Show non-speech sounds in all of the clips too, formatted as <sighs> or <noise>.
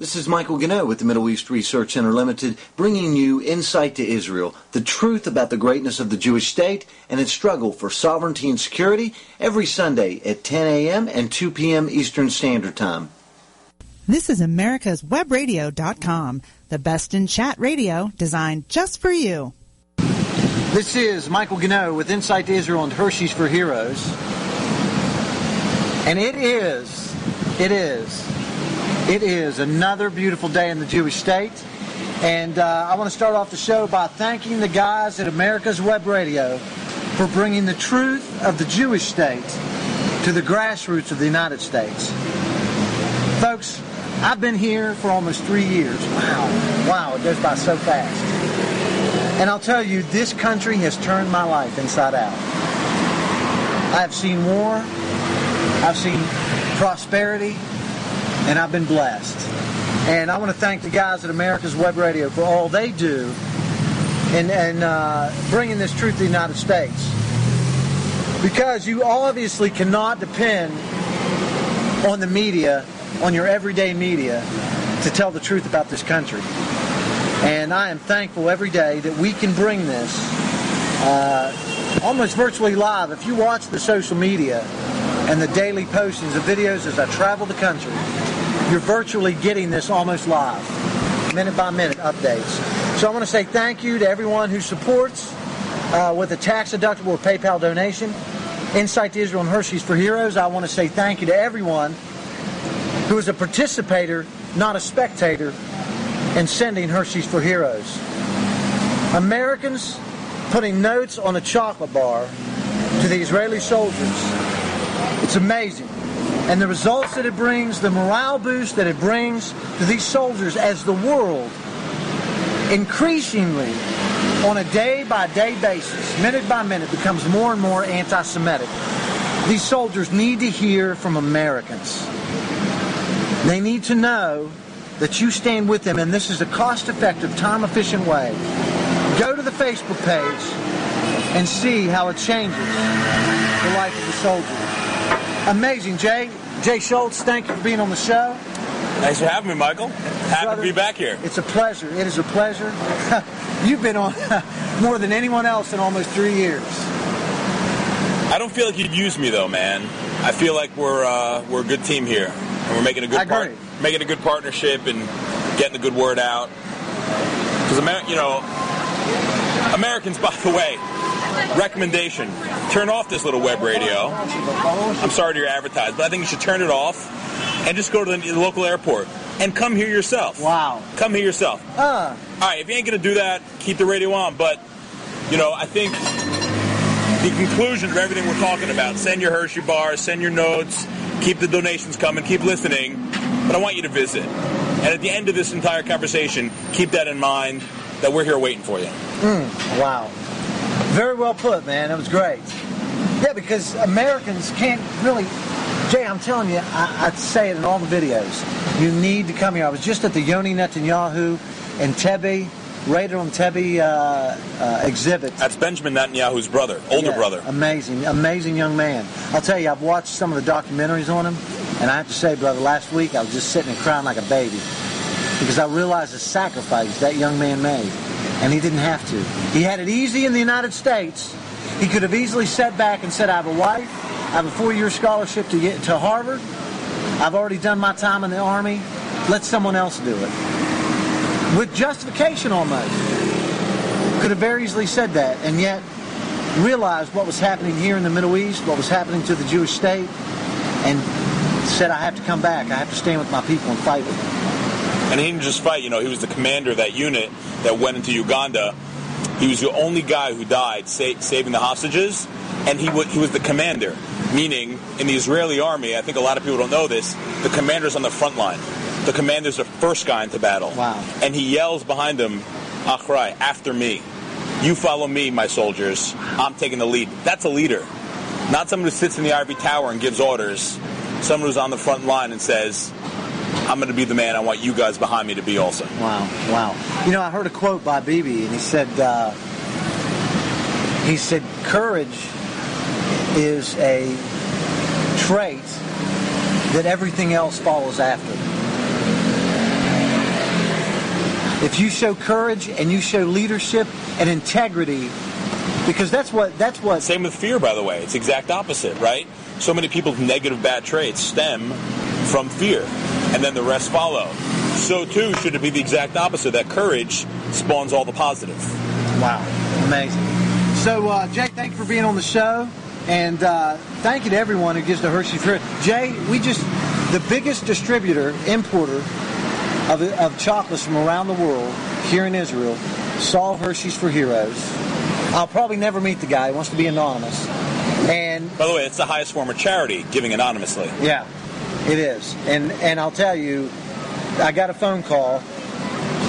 This is Michael Ganoe with the Middle East Research Center Limited, bringing you insight to Israel, the truth about the greatness of the Jewish state and its struggle for sovereignty and security every Sunday at 10 a.m. and 2 p.m. Eastern Standard Time. This is America's Webradio.com, the best in chat radio designed just for you. This is Michael Ganoe with Insight to Israel and Hershey's for Heroes. And it is, it is it is another beautiful day in the Jewish state. And uh, I want to start off the show by thanking the guys at America's Web Radio for bringing the truth of the Jewish state to the grassroots of the United States. Folks, I've been here for almost three years. Wow, wow, it goes by so fast. And I'll tell you, this country has turned my life inside out. I've seen war, I've seen prosperity, and I've been blessed. And I want to thank the guys at America's Web Radio for all they do in, in uh, bringing this truth to the United States. Because you obviously cannot depend on the media, on your everyday media, to tell the truth about this country. And I am thankful every day that we can bring this uh, almost virtually live. If you watch the social media and the daily postings of videos as I travel the country, you're virtually getting this almost live, minute by minute updates. So I want to say thank you to everyone who supports uh, with a tax deductible PayPal donation. Insight to Israel and Hershey's for Heroes. I want to say thank you to everyone who is a participator, not a spectator, in sending Hershey's for Heroes. Americans putting notes on a chocolate bar to the Israeli soldiers. It's amazing and the results that it brings, the morale boost that it brings to these soldiers as the world increasingly on a day by day basis, minute by minute, becomes more and more anti Semitic. These soldiers need to hear from Americans. They need to know that you stand with them, and this is a cost effective, time efficient way. Go to the Facebook page and see how it changes the life of the soldier. Amazing, Jay. Jay Shulz, thank you for being on the show. Thanks for having me, Michael. Happy Brother, to be back here. It's a pleasure. It is a pleasure. <laughs> You've been on <laughs> more than anyone else in almost three years. I don't feel like you'd use me though, man. I feel like we're uh, we're a good team here, and we're making a good part, making a good partnership, and getting the good word out. Because Amer- you know, Americans, <laughs> by the way, recommendation turn off this little web radio. I'm sorry to your advertise, but I think you should turn it off and just go to the local airport and come here yourself. Wow. Come here yourself. Uh. All right, if you ain't going to do that, keep the radio on. But, you know, I think the conclusion of everything we're talking about send your Hershey bars, send your notes, keep the donations coming, keep listening. But I want you to visit. And at the end of this entire conversation, keep that in mind that we're here waiting for you. Mm, wow. Very well put, man. It was great. Yeah, because Americans can't really. Jay, I'm telling you, I, I say it in all the videos. You need to come here. I was just at the Yoni Netanyahu and Entebbe, Raider on Entebbe uh, uh, exhibit. That's Benjamin Netanyahu's brother, older yeah, brother. Amazing, amazing young man. I'll tell you, I've watched some of the documentaries on him, and I have to say, brother, last week I was just sitting and crying like a baby because I realized the sacrifice that young man made and he didn't have to. He had it easy in the United States. He could have easily sat back and said, I have a wife, I have a four-year scholarship to get to Harvard, I've already done my time in the Army, let someone else do it. With justification almost. Could have very easily said that, and yet realized what was happening here in the Middle East, what was happening to the Jewish state, and said, I have to come back. I have to stand with my people and fight with them. And he didn't just fight, you know, he was the commander of that unit that went into Uganda. He was the only guy who died sa- saving the hostages, and he, w- he was the commander. Meaning, in the Israeli army, I think a lot of people don't know this, the commander's on the front line. The commander's the first guy into battle. Wow. And he yells behind him, Achrai, after me. You follow me, my soldiers. I'm taking the lead. That's a leader. Not someone who sits in the ivory tower and gives orders. Someone who's on the front line and says, I'm going to be the man. I want you guys behind me to be also. Wow, wow. You know, I heard a quote by Bibi, and he said, uh, he said, courage is a trait that everything else follows after. if you show courage and you show leadership and integrity, because that's what that's what. Same with fear, by the way. It's exact opposite, right? So many people's negative bad traits stem from fear, and then the rest follow. So too should it be the exact opposite. That courage spawns all the positive. Wow, amazing. So uh, Jay, thank you for being on the show, and uh, thank you to everyone who gives to Hershey Fruit. Jay, we just the biggest distributor importer of, of chocolates from around the world here in Israel. Saul Hershey's for Heroes. I'll probably never meet the guy. He wants to be anonymous. And by the way, it's the highest form of charity, giving anonymously. Yeah, it is. And and I'll tell you, I got a phone call,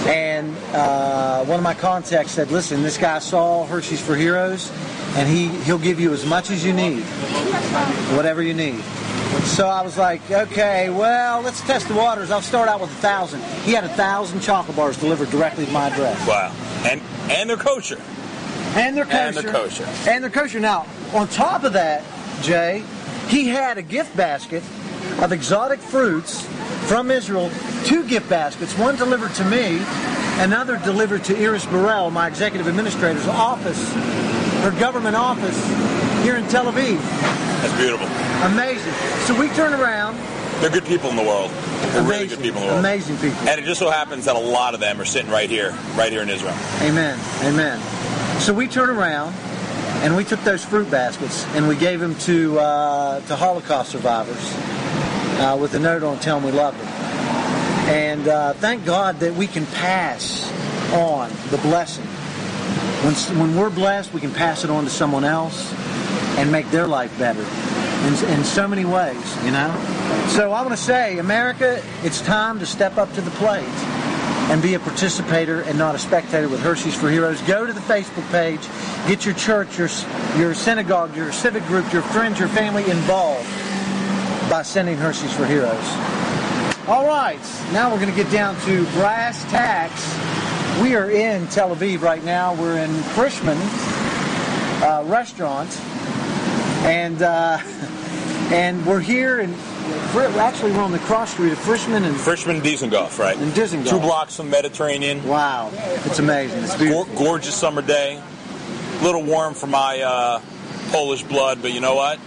and uh, one of my contacts said, "Listen, this guy saw Hershey's for Heroes, and he he'll give you as much as you need, whatever you need." So I was like, okay, well, let's test the waters. I'll start out with a thousand. He had a thousand chocolate bars delivered directly to my address. Wow. And and they're kosher. And they're kosher. And they're kosher. And they're kosher. Now, on top of that, Jay, he had a gift basket of exotic fruits from Israel, two gift baskets, one delivered to me, another delivered to Iris Burrell, my executive administrator's office, her government office here in Tel Aviv. That's beautiful. Amazing. So we turn around. They're good people in the world. They're amazing, really good people in the world. Amazing people. And it just so happens that a lot of them are sitting right here, right here in Israel. Amen. Amen. So we turn around and we took those fruit baskets and we gave them to uh, to Holocaust survivors uh, with a note on telling we loved them. And uh, thank God that we can pass on the blessing. When, when we're blessed, we can pass it on to someone else and make their life better in, in so many ways, you know? So I want to say, America, it's time to step up to the plate and be a participator and not a spectator with Hershey's for Heroes. Go to the Facebook page, get your church, your, your synagogue, your civic group, your friends, your family involved by sending Hershey's for Heroes. All right, now we're going to get down to brass tacks. We are in Tel Aviv right now. We're in Frischman uh, restaurant, and uh, <laughs> and we're here and we're actually we're on the cross street of Frischman and Frischman and Dizengoff, right? And Dizengoff. Two blocks from Mediterranean. Wow, it's amazing. It's beautiful. gorgeous summer day. A little warm for my uh, Polish blood, but you know what?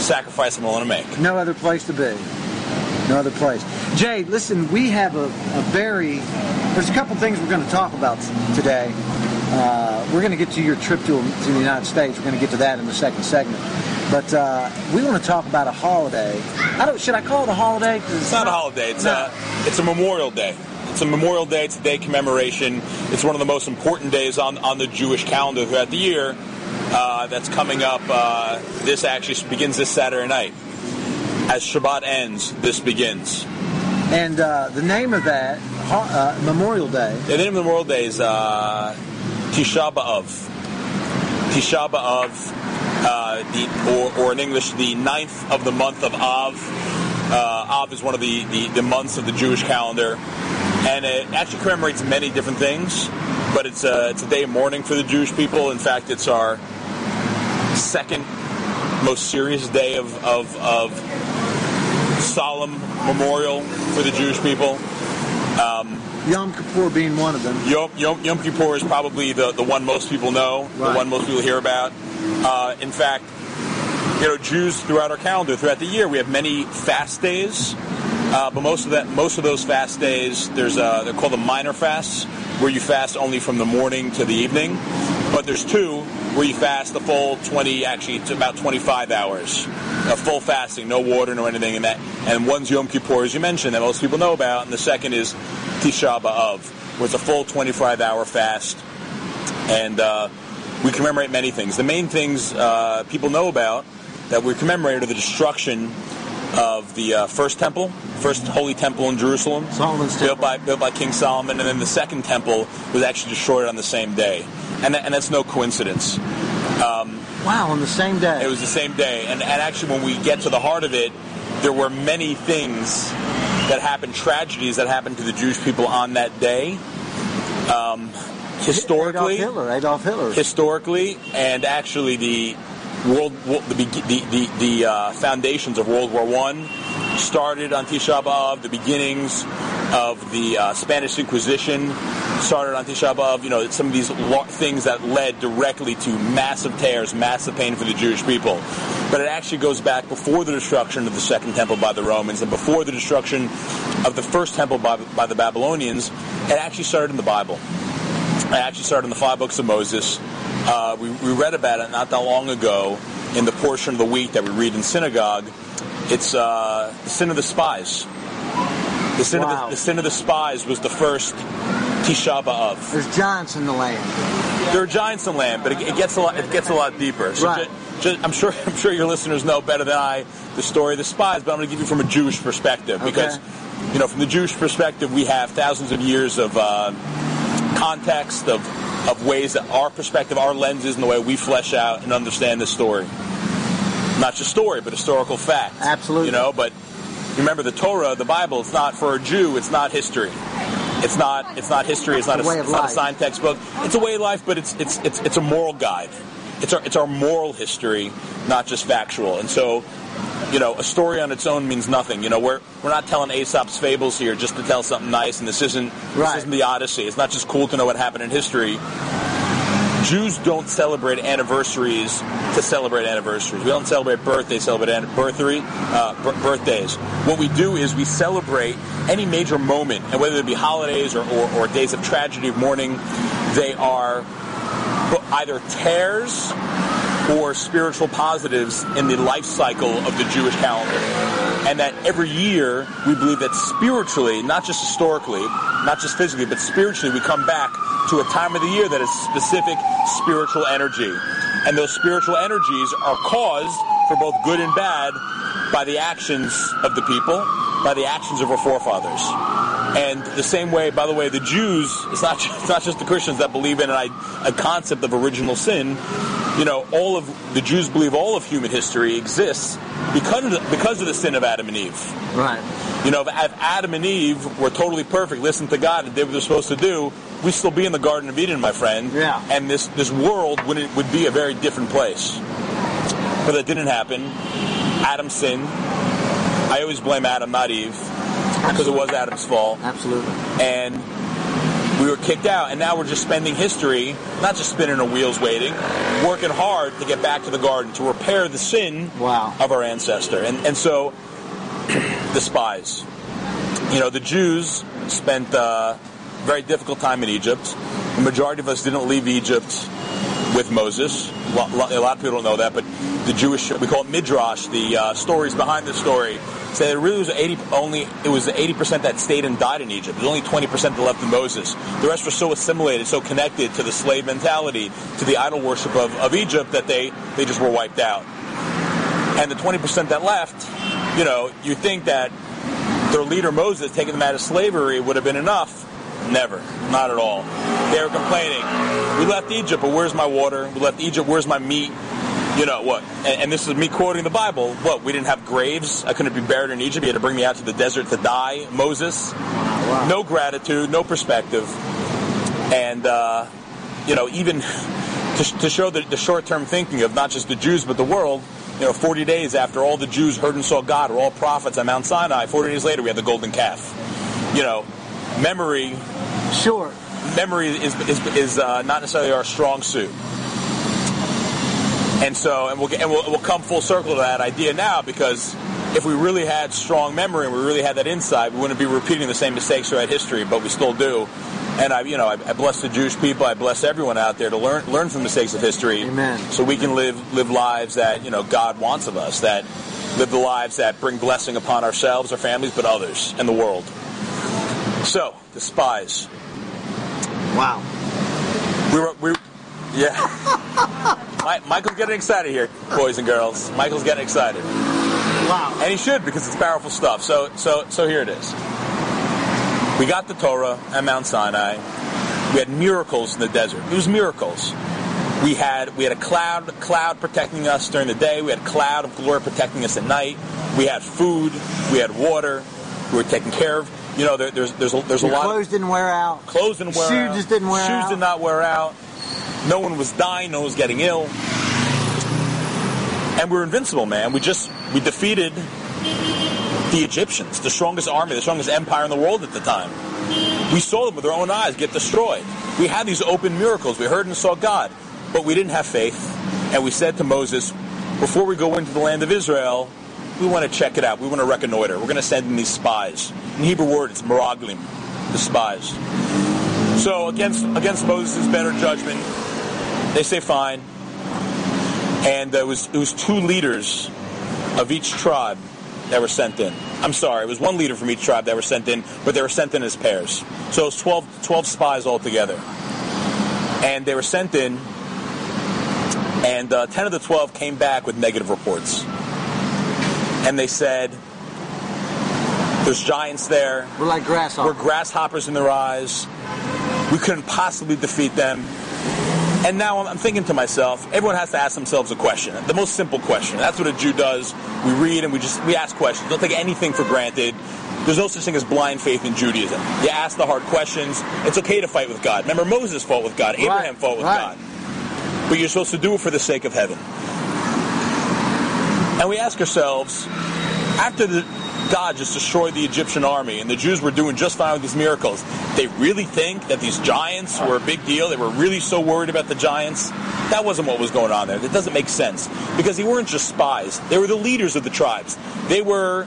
Sacrifice I'm willing to make. No other place to be. No other place. Jay, listen, we have a, a very. There's a couple things we're going to talk about today. Uh, we're going to get to your trip to, to the United States. We're going to get to that in the second segment. But uh, we want to talk about a holiday. I don't. Should I call it a holiday? It's, it's not, not, a holiday. It's no. a it's a Memorial Day. It's a Memorial Day. It's a day commemoration. It's one of the most important days on on the Jewish calendar throughout the year. Uh, that's coming up. Uh, this actually begins this Saturday night. As Shabbat ends, this begins. And uh, the name of that uh, Memorial Day. The name of Memorial Day is uh, Tisha B'av. Tisha B'av, uh, the, or, or in English, the ninth of the month of Av. Uh, Av is one of the, the, the, months of the Jewish calendar, and it actually commemorates many different things. But it's a, it's a day of mourning for the Jewish people. In fact, it's our second most serious day of, of, of solemn memorial for the Jewish people. Um, Yom Kippur being one of them. Yom, Yom, Yom Kippur is probably the, the one most people know, right. the one most people hear about. Uh, in fact, you know, Jews throughout our calendar, throughout the year, we have many fast days. Uh, but most of that, most of those fast days, there's uh, they're called the minor fasts, where you fast only from the morning to the evening. But there's two where you fast the full 20, actually it's about 25 hours of full fasting, no water, no anything in that. And one's Yom Kippur, as you mentioned, that most people know about, and the second is Tisha B'av, where it's a full 25 hour fast. And uh, we commemorate many things. The main things uh, people know about that we commemorate are the destruction of the uh, first temple, first holy temple in Jerusalem, Solomon's built by built by King Solomon, and then the second temple was actually destroyed on the same day, and that, and that's no coincidence. Um, wow, on the same day. It was the same day, and, and actually, when we get to the heart of it, there were many things that happened, tragedies that happened to the Jewish people on that day. Um, historically, Adolf Hitler, Adolf Hitler. Historically, and actually, the world, the the the, uh, foundations of World War One started on Tisha B'av. The beginnings of the uh, Spanish Inquisition started on Tisha B'av. You know, some of these things that led directly to massive tears, massive pain for the Jewish people. But it actually goes back before the destruction of the Second Temple by the Romans and before the destruction of the First Temple by, by the Babylonians. It actually started in the Bible. It actually started in the five books of Moses. Uh, we, we read about it not that long ago in the portion of the week that we read in synagogue. It's uh, the sin of the spies. The sin, wow. of the, the sin of the spies was the first Tisha B'av. There's giants in the land. There are giants in the land, but it, it gets a lot. It gets a lot deeper. So right. Just, just, I'm sure. <laughs> I'm sure your listeners know better than I the story of the spies, but I'm going to give you from a Jewish perspective okay. because, you know, from the Jewish perspective, we have thousands of years of uh, context of of ways that our perspective, our lenses, and the way we flesh out and understand this story. Not just story, but historical fact. Absolutely. You know, but remember the Torah, the Bible. It's not for a Jew. It's not history. It's not. It's not history. It's not. A, it's not a signed textbook. It's a way of life, but it's it's it's it's a moral guide. It's our it's our moral history, not just factual. And so, you know, a story on its own means nothing. You know, we're we're not telling Aesop's fables here just to tell something nice. And this isn't right. this isn't the Odyssey. It's not just cool to know what happened in history. Jews don't celebrate anniversaries to celebrate anniversaries. We don't celebrate birthdays, celebrate birthday, uh, birthdays. What we do is we celebrate any major moment, and whether it be holidays or, or, or days of tragedy, of mourning, they are either tears or spiritual positives in the life cycle of the Jewish calendar. And that every year we believe that spiritually, not just historically, not just physically, but spiritually, we come back to a time of the year that is specific spiritual energy. And those spiritual energies are caused for both good and bad by the actions of the people, by the actions of our forefathers. And the same way, by the way, the Jews, it's not, <laughs> it's not just the Christians that believe in a, a concept of original sin. You know, all of the Jews believe all of human history exists because of the, because of the sin of Adam and Eve. Right. You know, if Adam and Eve were totally perfect, listened to God, and did what they're supposed to do, we'd still be in the Garden of Eden, my friend. Yeah. And this, this world would, would be a very different place. But that didn't happen. Adam sinned. I always blame Adam, not Eve, because it was Adam's fault. Absolutely. And we were kicked out, and now we're just spending history, not just spinning our wheels waiting, working hard to get back to the garden, to repair the sin wow. of our ancestor. And, and so, <clears throat> the spies. You know, the Jews spent uh, a very difficult time in Egypt. The majority of us didn't leave Egypt with Moses. A lot, of people don't know that, but the Jewish, we call it midrash, the uh, stories behind the story, that it really was 80, only, it was 80% that stayed and died in Egypt. Was only 20% that left in Moses. The rest were so assimilated, so connected to the slave mentality, to the idol worship of, of Egypt that they, they just were wiped out. And the 20% that left, you know, you think that their leader Moses taking them out of slavery would have been enough. Never. Not at all. They were complaining. We left Egypt, but where's my water? We left Egypt, where's my meat? You know what? And, and, this is me quoting the Bible. What? We didn't have graves. I couldn't be buried in Egypt. You had to bring me out to the desert to die. Moses. Wow. No gratitude, no perspective, and uh, you know even to, to show the, the short-term thinking of not just the Jews but the world. You know, 40 days after all the Jews heard and saw God, or all prophets on Mount Sinai, 40 days later we had the golden calf. You know, memory. Sure. Memory is is, is uh, not necessarily our strong suit. And so, and we'll, get, and we'll, we'll come full circle to that idea now because if we really had strong memory and we really had that insight, we wouldn't be repeating the same mistakes throughout history, but we still do. And I, you know, I, I bless the Jewish people. I bless everyone out there to learn learn from mistakes of history, Amen. so we can live live lives that you know God wants of us. That live the lives that bring blessing upon ourselves, our families, but others and the world. So the spies. Wow. We were we yeah. Michael's getting excited here, boys and girls. Michael's getting excited. Wow. And he should because it's powerful stuff. So so so here it is. We got the Torah at Mount Sinai. We had miracles in the desert. It was miracles. We had we had a cloud cloud protecting us during the day. We had a cloud of glory protecting us at night. We had food. We had water. We were taken care of. You know, there, there's there's a, there's a lot. Clothes of, didn't wear out. Clothes didn't wear Shoes out. just didn't wear Shoes out. Shoes did not wear out. No one was dying. No one was getting ill. And we were invincible, man. We just we defeated the Egyptians, the strongest army, the strongest empire in the world at the time. We saw them with our own eyes get destroyed. We had these open miracles. We heard and saw God, but we didn't have faith. And we said to Moses, before we go into the land of Israel, we want to check it out. We want to reconnoiter. We're going to send in these spies. In Hebrew word, it's meraglim, the spies. So against against Moses' better judgment, they say fine. And it was it was two leaders of each tribe that were sent in. I'm sorry, it was one leader from each tribe that were sent in, but they were sent in as pairs. So it was 12, 12 spies altogether. And they were sent in, and uh, 10 of the 12 came back with negative reports. And they said, there's giants there. We're like grasshoppers. We're grasshoppers in their eyes. We couldn't possibly defeat them. And now I'm thinking to myself, everyone has to ask themselves a question. The most simple question. That's what a Jew does. We read and we just we ask questions. Don't take anything for granted. There's no such thing as blind faith in Judaism. You ask the hard questions. It's okay to fight with God. Remember, Moses fought with God. Abraham right, fought with right. God. But you're supposed to do it for the sake of heaven. And we ask ourselves, after the, God just destroyed the Egyptian army and the Jews were doing just fine with these miracles, they really think that these giants were a big deal? They were really so worried about the giants? That wasn't what was going on there. That doesn't make sense. Because they weren't just spies, they were the leaders of the tribes. They were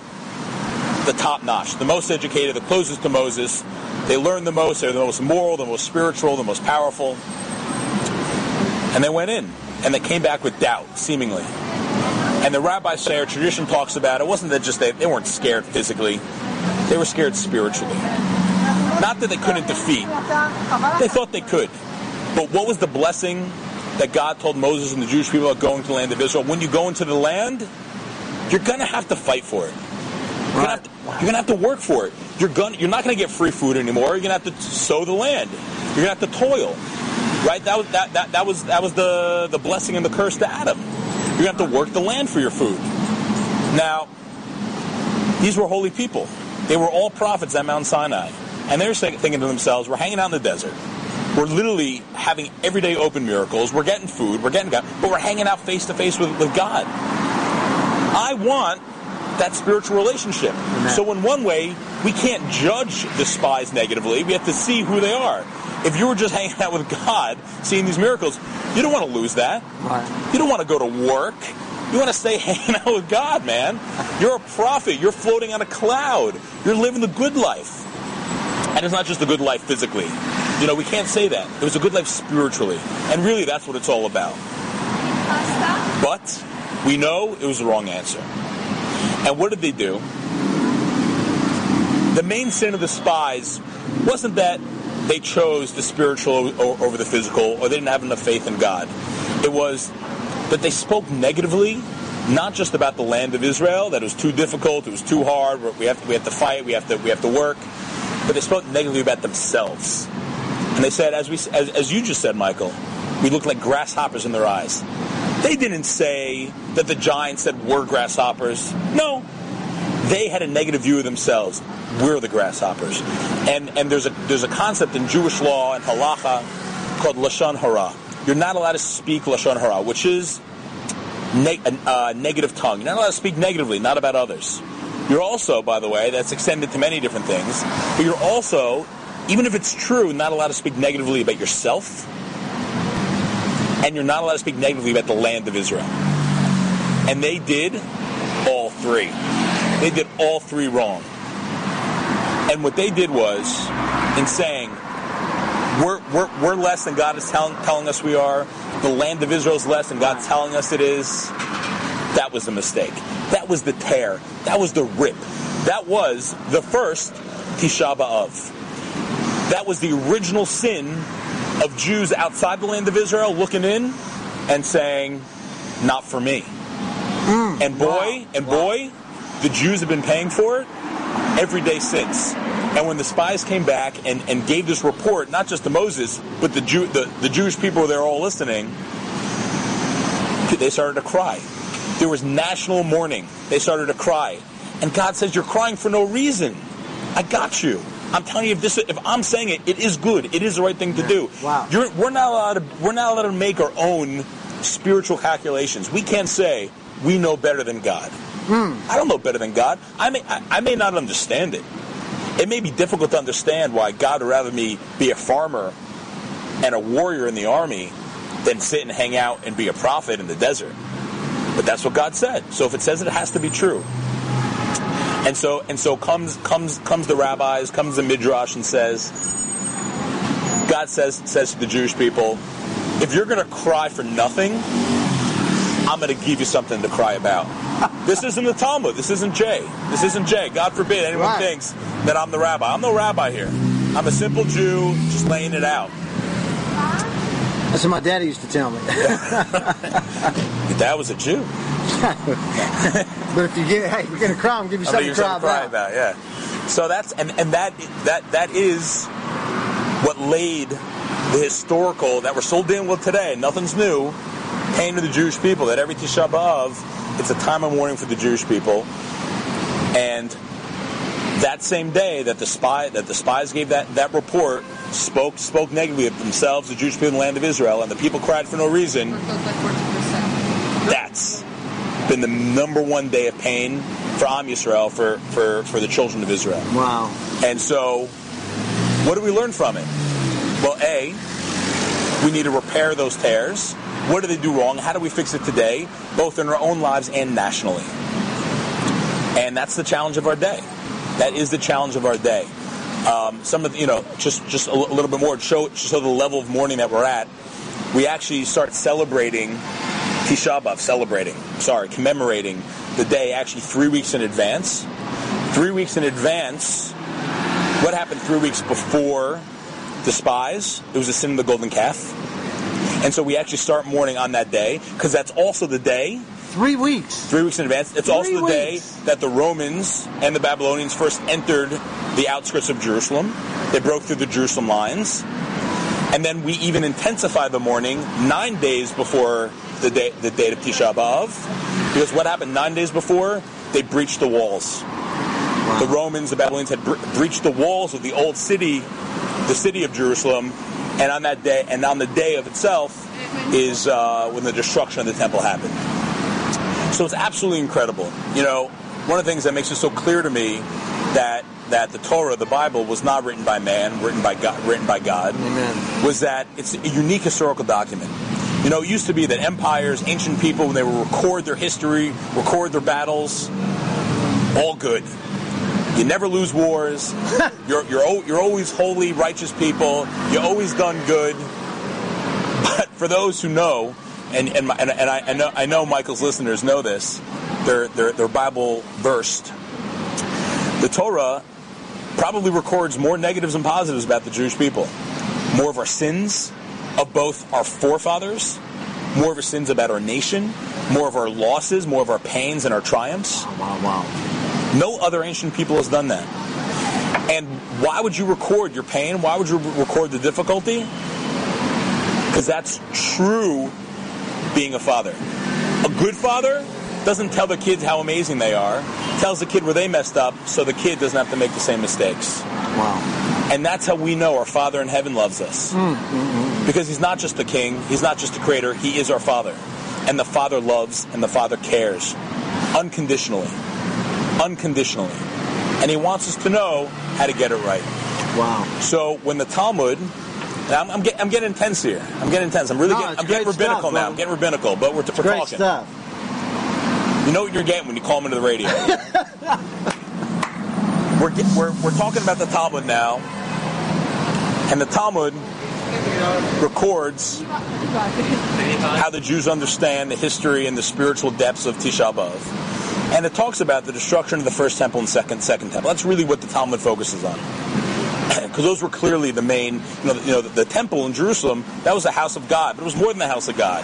the top notch, the most educated, the closest to Moses. They learned the most, they were the most moral, the most spiritual, the most powerful. And they went in, and they came back with doubt, seemingly. And the rabbis say, our tradition talks about it wasn't that just they, they weren't scared physically, they were scared spiritually. Not that they couldn't defeat, they thought they could. But what was the blessing that God told Moses and the Jewish people about going to the land of Israel? When you go into the land, you're going to have to fight for it. You're going to, you're to have to work for it. You're, gonna you're not going to get free food anymore. You're going to have to sow the land. You're going to have to toil. Right? That was, that, that, that was, that was the, the blessing and the curse to Adam. You have to work the land for your food. Now, these were holy people. They were all prophets at Mount Sinai. And they're thinking to themselves, we're hanging out in the desert. We're literally having everyday open miracles. We're getting food. We're getting God. But we're hanging out face to face with God. I want that spiritual relationship. So in one way, we can't judge the spies negatively. We have to see who they are. If you were just hanging out with God, seeing these miracles, you don't want to lose that. Right. You don't want to go to work. You want to stay <laughs> hanging out with God, man. You're a prophet. You're floating on a cloud. You're living the good life. And it's not just a good life physically. You know, we can't say that. It was a good life spiritually. And really, that's what it's all about. But we know it was the wrong answer. And what did they do? The main sin of the spies wasn't that they chose the spiritual over the physical, or they didn't have enough faith in God. It was that they spoke negatively, not just about the land of Israel, that it was too difficult, it was too hard, we have to, we have to fight, we have to, we have to work, but they spoke negatively about themselves. And they said, as, we, as, as you just said, Michael, we look like grasshoppers in their eyes. They didn't say that the giants that were grasshoppers. No, they had a negative view of themselves. We're the grasshoppers. And and there's a there's a concept in Jewish law and halacha called lashon hara. You're not allowed to speak lashon hara, which is ne- uh, negative tongue. You're not allowed to speak negatively, not about others. You're also, by the way, that's extended to many different things. But you're also, even if it's true, not allowed to speak negatively about yourself. And you're not allowed to speak negatively about the land of Israel. And they did all three. They did all three wrong. And what they did was, in saying, we're, we're, we're less than God is tell, telling us we are, the land of Israel is less than God's telling us it is, that was the mistake. That was the tear. That was the rip. That was the first Tisha B'Av. That was the original sin of Jews outside the land of Israel looking in and saying, not for me. Mm, and boy, wow, and boy, wow. The Jews have been paying for it every day since. And when the spies came back and, and gave this report, not just to Moses, but the, Jew, the, the Jewish people they were all listening, they started to cry. There was national mourning. They started to cry. And God says, You're crying for no reason. I got you. I'm telling you, if this, if I'm saying it, it is good. It is the right thing to do. Wow. You're, we're not allowed to. We're not allowed to make our own spiritual calculations. We can't say we know better than God. Mm. I don't know better than God. I may, I, I may not understand it. It may be difficult to understand why God would rather me be a farmer and a warrior in the army than sit and hang out and be a prophet in the desert. But that's what God said. So if it says it, it has to be true. And so and so comes comes comes the rabbis, comes the midrash and says, God says says to the Jewish people, if you're going to cry for nothing, I'm going to give you something to cry about. <laughs> this isn't the Talmud. This isn't Jay. This isn't Jay. God forbid anyone right. thinks that I'm the rabbi. I'm no rabbi here. I'm a simple Jew just laying it out. That's what my daddy used to tell me. <laughs> Your dad was a Jew. <laughs> but if you get, hey, you're gonna cry, I'm gonna give you something to cry, cry about. Yeah. So that's and and that that that is what laid the historical that we're so dealing with today. Nothing's new. Pain to the Jewish people that every Tisha B'av, it's a time of mourning for the Jewish people, and that same day that the spy that the spies gave that that report spoke spoke negatively of themselves, the Jewish people in the land of Israel, and the people cried for no reason. That's been the number one day of pain for Am Yisrael, for, for, for the children of Israel. Wow. And so, what do we learn from it? Well, A, we need to repair those tears. What do they do wrong? How do we fix it today, both in our own lives and nationally? And that's the challenge of our day. That is the challenge of our day. Um, some of the, you know, just just a little bit more to show show the level of mourning that we're at. We actually start celebrating Tisha B'av, celebrating, sorry, commemorating the day actually three weeks in advance. Three weeks in advance. What happened three weeks before the spies? It was the sin of the golden calf. And so we actually start mourning on that day because that's also the day Three weeks. Three weeks in advance. It's Three also the day that the Romans and the Babylonians first entered the outskirts of Jerusalem. They broke through the Jerusalem lines. And then we even intensify the mourning nine days before the, day, the date of Tisha B'Av. Because what happened nine days before? They breached the walls. The Romans, the Babylonians had bre- breached the walls of the old city, the city of Jerusalem, and on that day, and on the day of itself, is uh, when the destruction of the temple happened. So it's absolutely incredible. You know, one of the things that makes it so clear to me that that the Torah, the Bible, was not written by man, written by God, written by God, Amen. was that it's a unique historical document. You know, it used to be that empires, ancient people, when they would record their history, record their battles, all good. You never lose wars. <laughs> you're, you're, you're always holy, righteous people. You always done good. But for those who know, and, and, my, and, and I, I, know, I know Michael's listeners know this, they're, they're, they're Bible versed. The Torah probably records more negatives and positives about the Jewish people. More of our sins of both our forefathers, more of our sins about our nation, more of our losses, more of our pains and our triumphs. Wow, wow. No other ancient people has done that. And why would you record your pain? Why would you record the difficulty? Because that's true being a father. A good father doesn't tell the kids how amazing they are, tells the kid where they messed up so the kid doesn't have to make the same mistakes. Wow. And that's how we know our Father in heaven loves us. Hmm, hmm, hmm. Because he's not just the king, he's not just the creator, he is our Father. And the Father loves and the Father cares unconditionally. Unconditionally. And he wants us to know how to get it right. Wow. So when the Talmud, and I'm, I'm, get, I'm getting intense here. I'm getting intense. I'm really No, getting, I'm getting rabbinical stuff, now. I'm getting rabbinical, but we're, we're Great talking. stuff. You know what you're getting when you call me to the radio. <laughs> we're, get, we're, we're talking about the Talmud now, and the Talmud records how the Jews understand the history and the spiritual depths of Tisha B'Av. And it talks about the destruction of the first temple and second second temple. That's really what the Talmud focuses on. <clears throat> Because those were clearly the main, you know, the, you know, the, temple in Jerusalem, that was the house of God, but it was more than the house of God.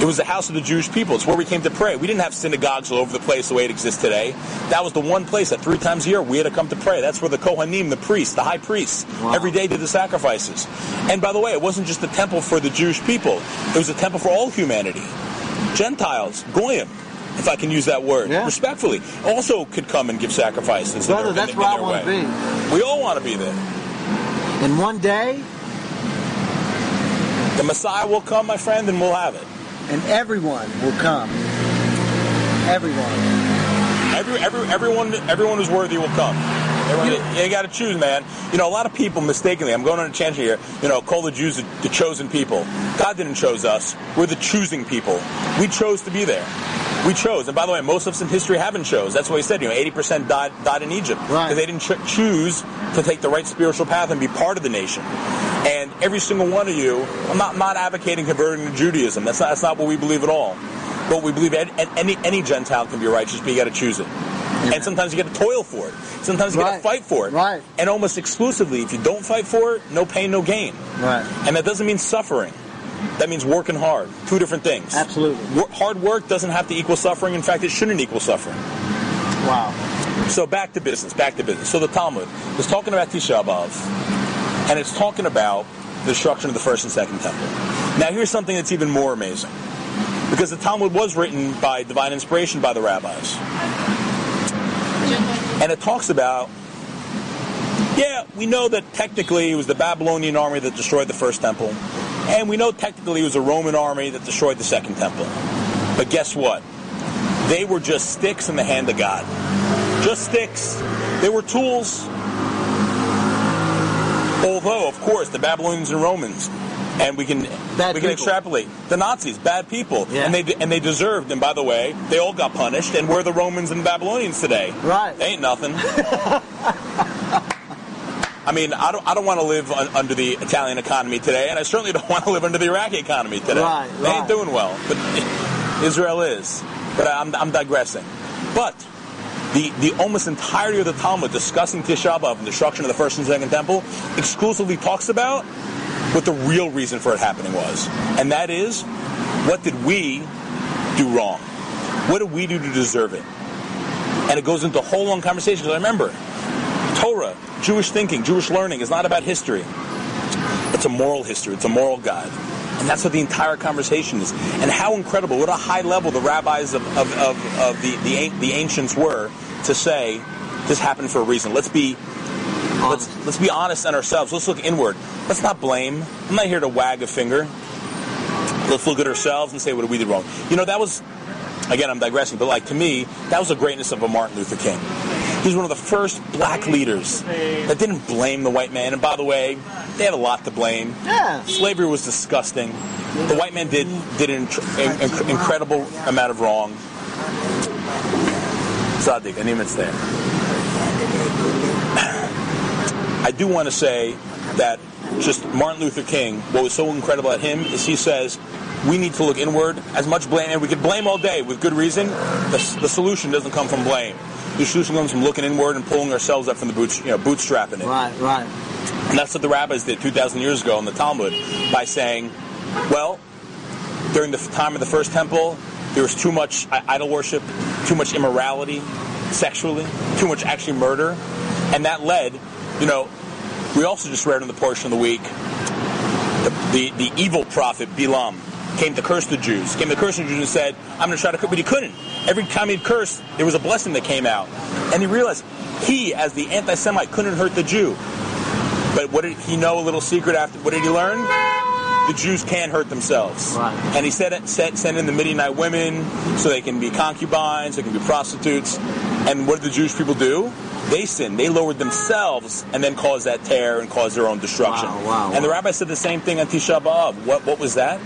It was the house of the Jewish people. It's where we came to pray. We didn't have synagogues all over the place the way it exists today. That was the one place that three times a year we had to come to pray. That's where the Kohanim, the priests, the high priests, Wow. every day did the sacrifices. And by the way, it wasn't just a temple for the Jewish people. It was a temple for all humanity. Gentiles, goyim, if I can use that word, Yeah. respectfully, also could come and give sacrifices. Brother, that's in, where I in their want to be. We all want to be there. And one day, The Messiah will come, my friend, and we'll have it. and everyone will come. Everyone. Every, every, everyone, everyone who's worthy will come. You, you got to choose, man. You know, a lot of people mistakenly, I'm going on a tangent here, you know, call the Jews the, the chosen people. God didn't choose us. We're the choosing people. We chose to be there. We chose. And by the way, most of us in history haven't chose. That's what he said. You know, 80% died, died in Egypt. Right. Because they didn't ch- choose to take the right spiritual path and be part of the nation. And every single one of you, I'm not, not advocating converting to Judaism. That's not, that's not what we believe at all. But we believe any, any Gentile can be righteous, but you got to choose it. And sometimes you got to toil for it. Sometimes you got to fight for it. Right. And almost exclusively, if you don't fight for it, no pain, no gain. Right. And that doesn't mean suffering. That means working hard. Two different things. Absolutely. Hard work doesn't have to equal suffering. In fact, it shouldn't equal suffering. Wow. So back to business. Back to business. So the Talmud is talking about Tisha B'av, and it's talking about the destruction of the first and second temple. Now, here's something that's even more amazing, because the Talmud was written by divine inspiration by the rabbis, and it talks about. Yeah, we know that technically it was the Babylonian army that destroyed the first temple, and we know technically it was a Roman army that destroyed the second temple. But guess what? They were just sticks in the hand of God. Just sticks. They were tools. Although, of course, the Babylonians and Romans, and we can Bad we can people. extrapolate the Nazis, bad people, Yeah. and they and they deserved. And by the way, they all got punished. And we're the Romans and Babylonians today. Right. They ain't nothing. <laughs> I mean, I don't, I don't want to live un- under the Italian economy today, and I certainly don't <laughs> want to live under the Iraqi economy today. Right, they ain't doing well, but <laughs> Israel is. But I'm, I'm digressing. But the, the almost entirety of the Talmud discussing Tisha B'Av and destruction of the first and second temple exclusively talks about what the real reason for it happening was. And that is, what did we do wrong? What did we do to deserve it? And it goes into a whole long conversation. Because remember, Torah, Jewish thinking, Jewish learning is not about history. It's a moral history. It's a moral guide. And that's what the entire conversation is. And how incredible, what a high level the rabbis of, of, of, of the, the, the ancients were to say, this happened for a reason. Let's be let's let's be honest on ourselves. Let's look inward. Let's not blame. I'm not here to wag a finger. Let's look at ourselves and say what we did wrong. You know, that was again I'm digressing, but like to me, that was the greatness of a Martin Luther King. He was one of the first black leaders that didn't blame the white man. And by the way, they had a lot to blame. Yeah. Slavery was disgusting. The white man did did an inc- inc- incredible amount of wrong. Name it's there. I do want to say that just Martin Luther King, what was so incredible at him is he says we need to look inward. As much blame, and we could blame all day with good reason. The, the solution doesn't come from blame. The solution comes from looking inward and pulling ourselves up from the boots, you know, bootstrapping it. Right, right. And that's what the rabbis did 2,000 years ago in the Talmud by saying, well, during the time of the first temple, there was too much idol worship, too much immorality sexually, too much actually murder. And that led, you know, we also just read in the portion of the week, the, the, the evil prophet Bilam came to curse the Jews, came to curse the Jews and said, I'm going to try to curse, but he couldn't. Every time he'd curse, there was a blessing that came out. And he realized he, as the anti-Semite, couldn't hurt the Jew. But what did he know a little secret after? What did he learn? The Jews can hurt themselves. Right. And he said said, send in the Midianite women so they can be concubines, they can be prostitutes. And what did the Jewish people do? They sinned. They lowered themselves and then caused that tear and caused their own destruction. Wow, wow, and the rabbi said the same thing on Tisha B'Av. What, what was that?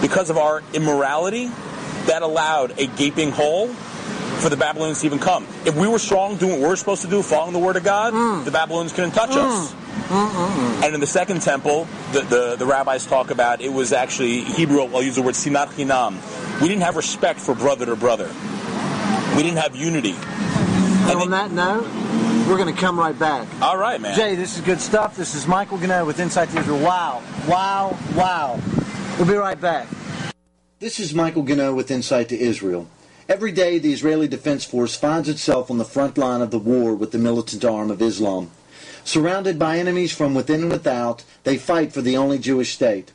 Because of our immorality, that allowed a gaping hole for the Babylonians to even come. If we were strong, doing what we we're supposed to do, following the word of God, Mm. the Babylonians couldn't touch mm. us. Mm, mm, and in the second temple, the, the, the rabbis talk about it was actually Hebrew. I'll use the word sinat chinam. We didn't have respect for brother to brother. We didn't have unity. And And on it- that note, we're going to come right back. all right, man. Jay, this is good stuff. This is Michael Gannett with Insight to Israel. Wow, wow, wow. We'll be right back. This is Michael Gannett with Insight to Israel. Every day, the Israeli Defense Force finds itself on the front line of the war with the militant arm of Islam. Surrounded by enemies from within and without, they fight for the only Jewish state.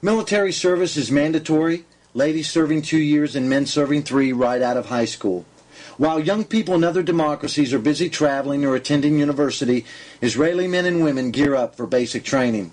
Military service is mandatory, ladies serving two years and men serving three right out of high school. While young people in other democracies are busy traveling or attending university, Israeli men and women gear up for basic training.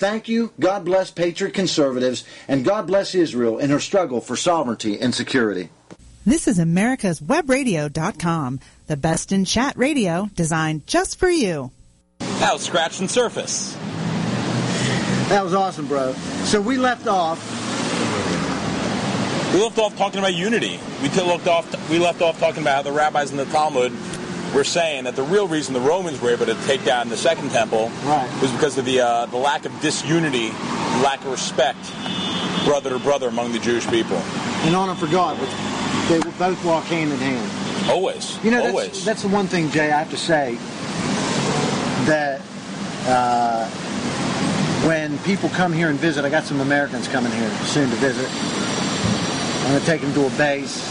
Thank you. God bless Patriot conservatives, and God bless Israel in her struggle for sovereignty and security. This is America's Webradio.com, the best in chat radio designed just for you. That was Scratch and Surface. That was awesome, bro. So we left off. We left off talking about unity. We left off. We left off talking about how the rabbis in the Talmud we're saying that the real reason the Romans were able to take down the Second Temple right. was because of the uh, the lack of disunity, lack of respect, brother to brother among the Jewish people. And honor for God, they would both walk hand in hand. Always. You know, Always. That's, that's the one thing, Jay. I have to say that uh, when people come here and visit, I got some Americans coming here soon to visit. I'm going to take them to a base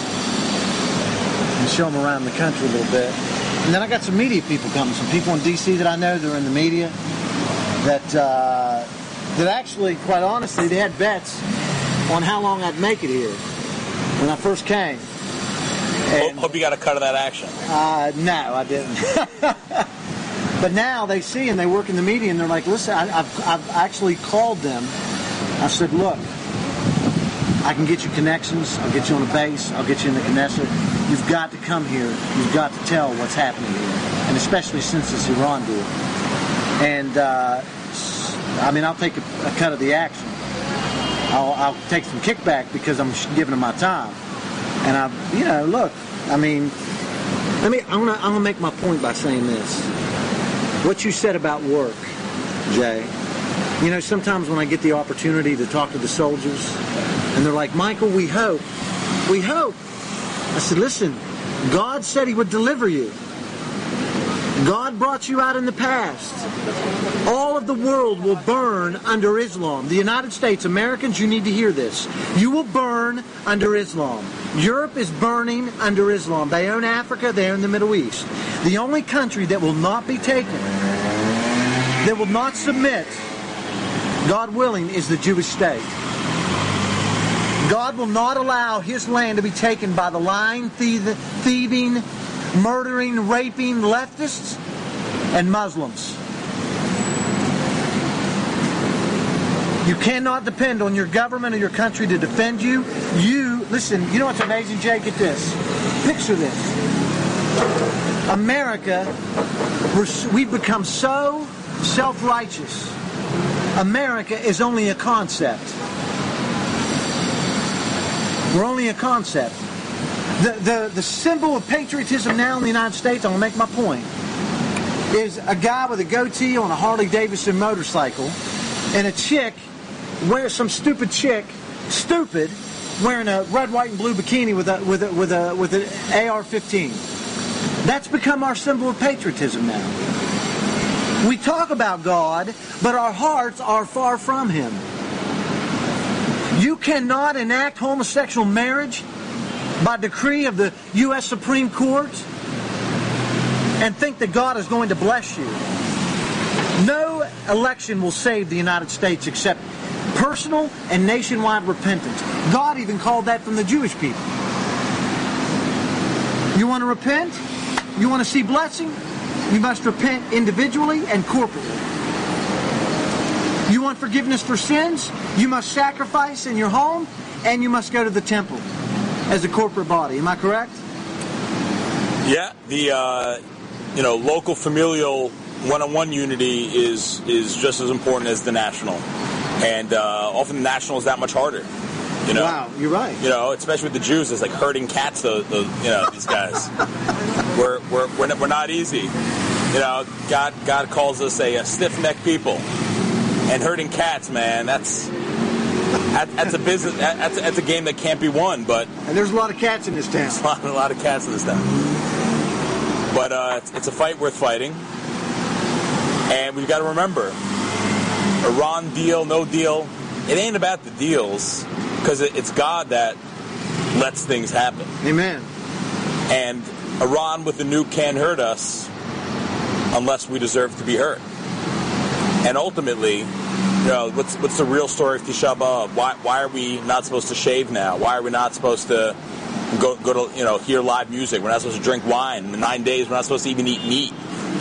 and show them around the country a little bit. And then I got some media people coming, some people in D.C. that I know that are in the media that uh, that actually, quite honestly, they had bets on how long I'd make it here when I first came. And, hope you got a cut of that action. Uh, no, I didn't. <laughs> but now they see and they work in the media and they're like, listen, I, have I've actually called them. I said, look, I can get you connections. I'll get you on a base. I'll get you in the Knesset You've got to come here. You've got to tell what's happening here, and especially since this Iran deal. And uh, I mean, I'll take a, a, cut of the action. I'll, I'll take some kickback because I'm giving them my time. And I, you know, look, I mean, let me. I'm gonna, I'm gonna make my point by saying this. What you said about work, Jay. You know, sometimes when I get the opportunity to talk to the soldiers, and they're like, Michael, we hope, we hope I said, listen, God said he would deliver you. God brought you out in the past. All of the world will burn under Islam. The United States, Americans, you need to hear this. You will burn under Islam. Europe is burning under Islam. They own Africa, they own the Middle East. The only country that will not be taken, that will not submit, God willing, is the Jewish state. God will not allow his land to be taken by the lying, thieving, murdering, raping leftists and Muslims. You cannot depend on your government or your country to defend you. You, listen, you know what's amazing, Jay? Get this. Picture this. America, we've become so self righteous. America is only a concept. We're only a concept. The, the, the symbol of patriotism now in the United States, I'm going to make my point, is a guy with a goatee on a Harley Davidson motorcycle and a chick, where some stupid chick, stupid, wearing a red, white, and blue bikini with a with a with a with an AR-15. That's become our symbol of patriotism now. We talk about God, but our hearts are far from Him. You cannot enact homosexual marriage by decree of the U.S. Supreme Court and think that God is going to bless you. No election will save the United States except personal and nationwide repentance. God even called that from the Jewish people. You want to repent? You want to see blessing? You must repent individually and corporately. You want forgiveness for sins? You must sacrifice in your home and you must go to the temple as a corporate body. Am I correct? Yeah, the uh, you know local familial one-on-one unity is is just as important as the national, and uh, often the national is that much harder. You know, wow, you're right. You know, especially with the Jews, it's like herding cats. The, the you know these guys, <laughs> we're, we're we're we're not easy. You know, God God calls us a, a stiff-necked people and herding cats, man, that's that, that's a business. That's, that's a game that can't be won. But and there's a lot of cats in this town. A <laughs> lot, a lot of cats in this town. But uh, it's, it's a fight worth fighting, and we've got to remember, Iran deal, no deal. It ain't about the deals. because it's God that lets things happen. Amen. And Iran with the nuke can't hurt us unless we deserve to be hurt. And ultimately, you know, what's what's the real story of Tisha B'av? Why why are we not supposed to shave now? Why are we not supposed to go go to you know hear live music? We're not supposed to drink wine. In nine days, we're not supposed to even eat meat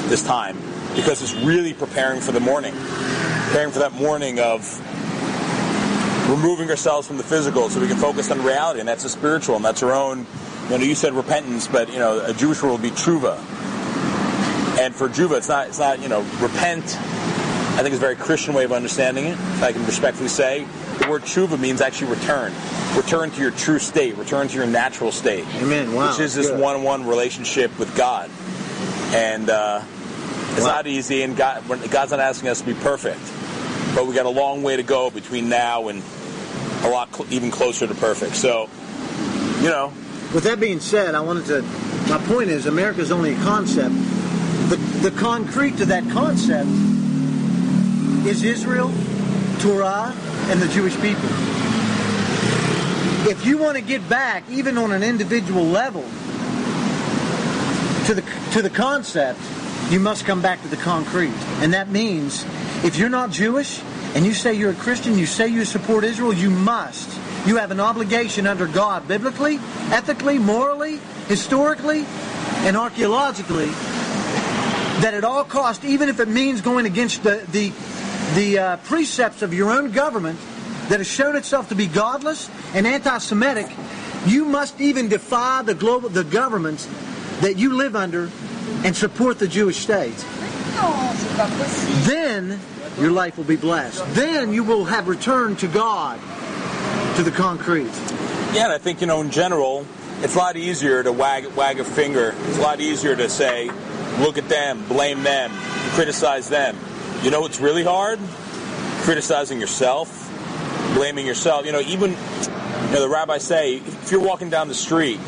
this time because it's really preparing for the morning, preparing for that morning of removing ourselves from the physical so we can focus on reality, and that's the spiritual, and that's our own. You know, you said repentance, but you know, a Jewish word will be tshuva. And for Juva, it's not, it's not, you know, repent. I think it's a very Christian way of understanding it, if I can respectfully say. The word tshuva means actually return. Return to your true state. Return to your natural state. Amen. Wow. Which is this Good. one-on-one relationship with God. And uh, it's Wow. not easy, and God, God's not asking us to be perfect. But we got a long way to go between now and a lot cl- even closer to perfect. So, you know, With that being said, I wanted to. My point is, America's only a concept. The, the concrete to that concept is Israel, Torah, and the Jewish people. If you want to get back, even on an individual level, to the to the concept, you must come back to the concrete, and that means if you're not Jewish and you say you're a Christian, you say you support Israel, you must. You have an obligation under God, biblically, ethically, morally, historically, and archaeologically, that at all cost, even if it means going against the the the uh, precepts of your own government that has shown itself to be godless and anti-Semitic, you must even defy the global the governments that you live under and support the Jewish state. Then your life will be blessed. Then you will have returned to God, to the concrete. Yeah, and I think you know in general, it's a lot easier to wag wag a finger. It's a lot easier to say, look at them, blame them, criticize them. You know what's really hard? Criticizing yourself, blaming yourself. You know, even you know the rabbis say if you're walking down the street,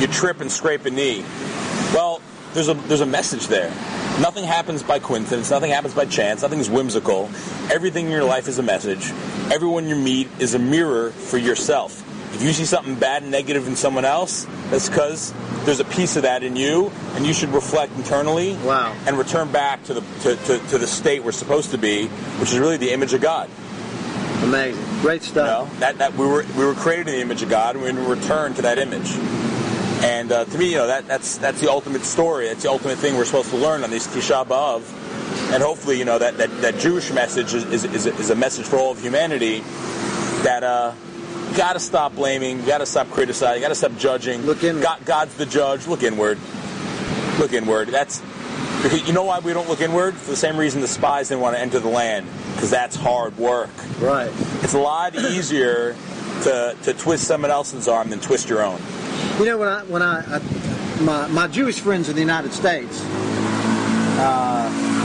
you trip and scrape a knee. Well, there's a there's a message there. Nothing happens by coincidence. Nothing happens by chance. Nothing's whimsical. Everything in your life is a message. Everyone you meet is a mirror for yourself. If you see something bad and negative in someone else, that's because there's a piece of that in you, and you should reflect internally Wow. and return back to the to, to, to the state we're supposed to be, which is really the image of God. Amazing. Great You stuff. know, that, that we were we were created in the image of God, and we're going to return to that image. And uh, to me, you know, that that's that's the ultimate story. That's the ultimate thing we're supposed to learn on these Tisha B'av. And hopefully, you know, that, that, that Jewish message is, is, is, a, message for all of humanity that uh, you got to stop blaming, you got to stop criticizing, you got to stop judging. Look inward. God, God's the judge. Look inward. Look inward. That's because you know why we don't look inward? For the same reason the spies didn't want to enter the land, because that's hard work. Right. It's a lot <coughs> easier to, to twist someone else's arm than twist your own. You know, when I when I, I my my Jewish friends in the United States, uh,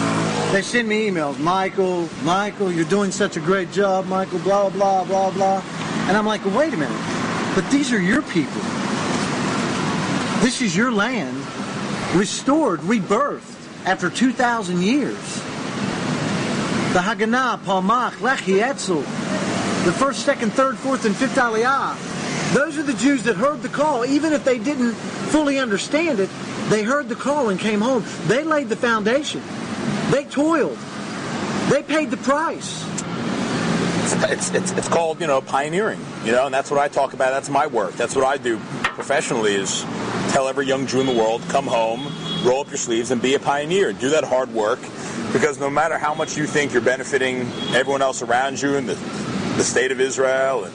they send me emails. Michael, Michael, you're doing such a great job. Michael, blah blah blah blah. And I'm like, wait a minute. But these are your people. This is your land, restored, rebirthed after 2,000 years. The Haganah, Palmach, Lechi, Etzel, the first, second, third, fourth, and fifth Aliyah. Those are the Jews that heard the call, even if they didn't fully understand it. They heard the call and came home. They laid the foundation. They toiled. They paid the price. It's, it's, it's called, you know, pioneering, you know, and that's what I talk about. That's my work. That's what I do professionally is tell every young Jew in the world, come home, roll up your sleeves and be a pioneer. Do that hard work because no matter how much you think you're benefiting everyone else around you and the, the state of Israel and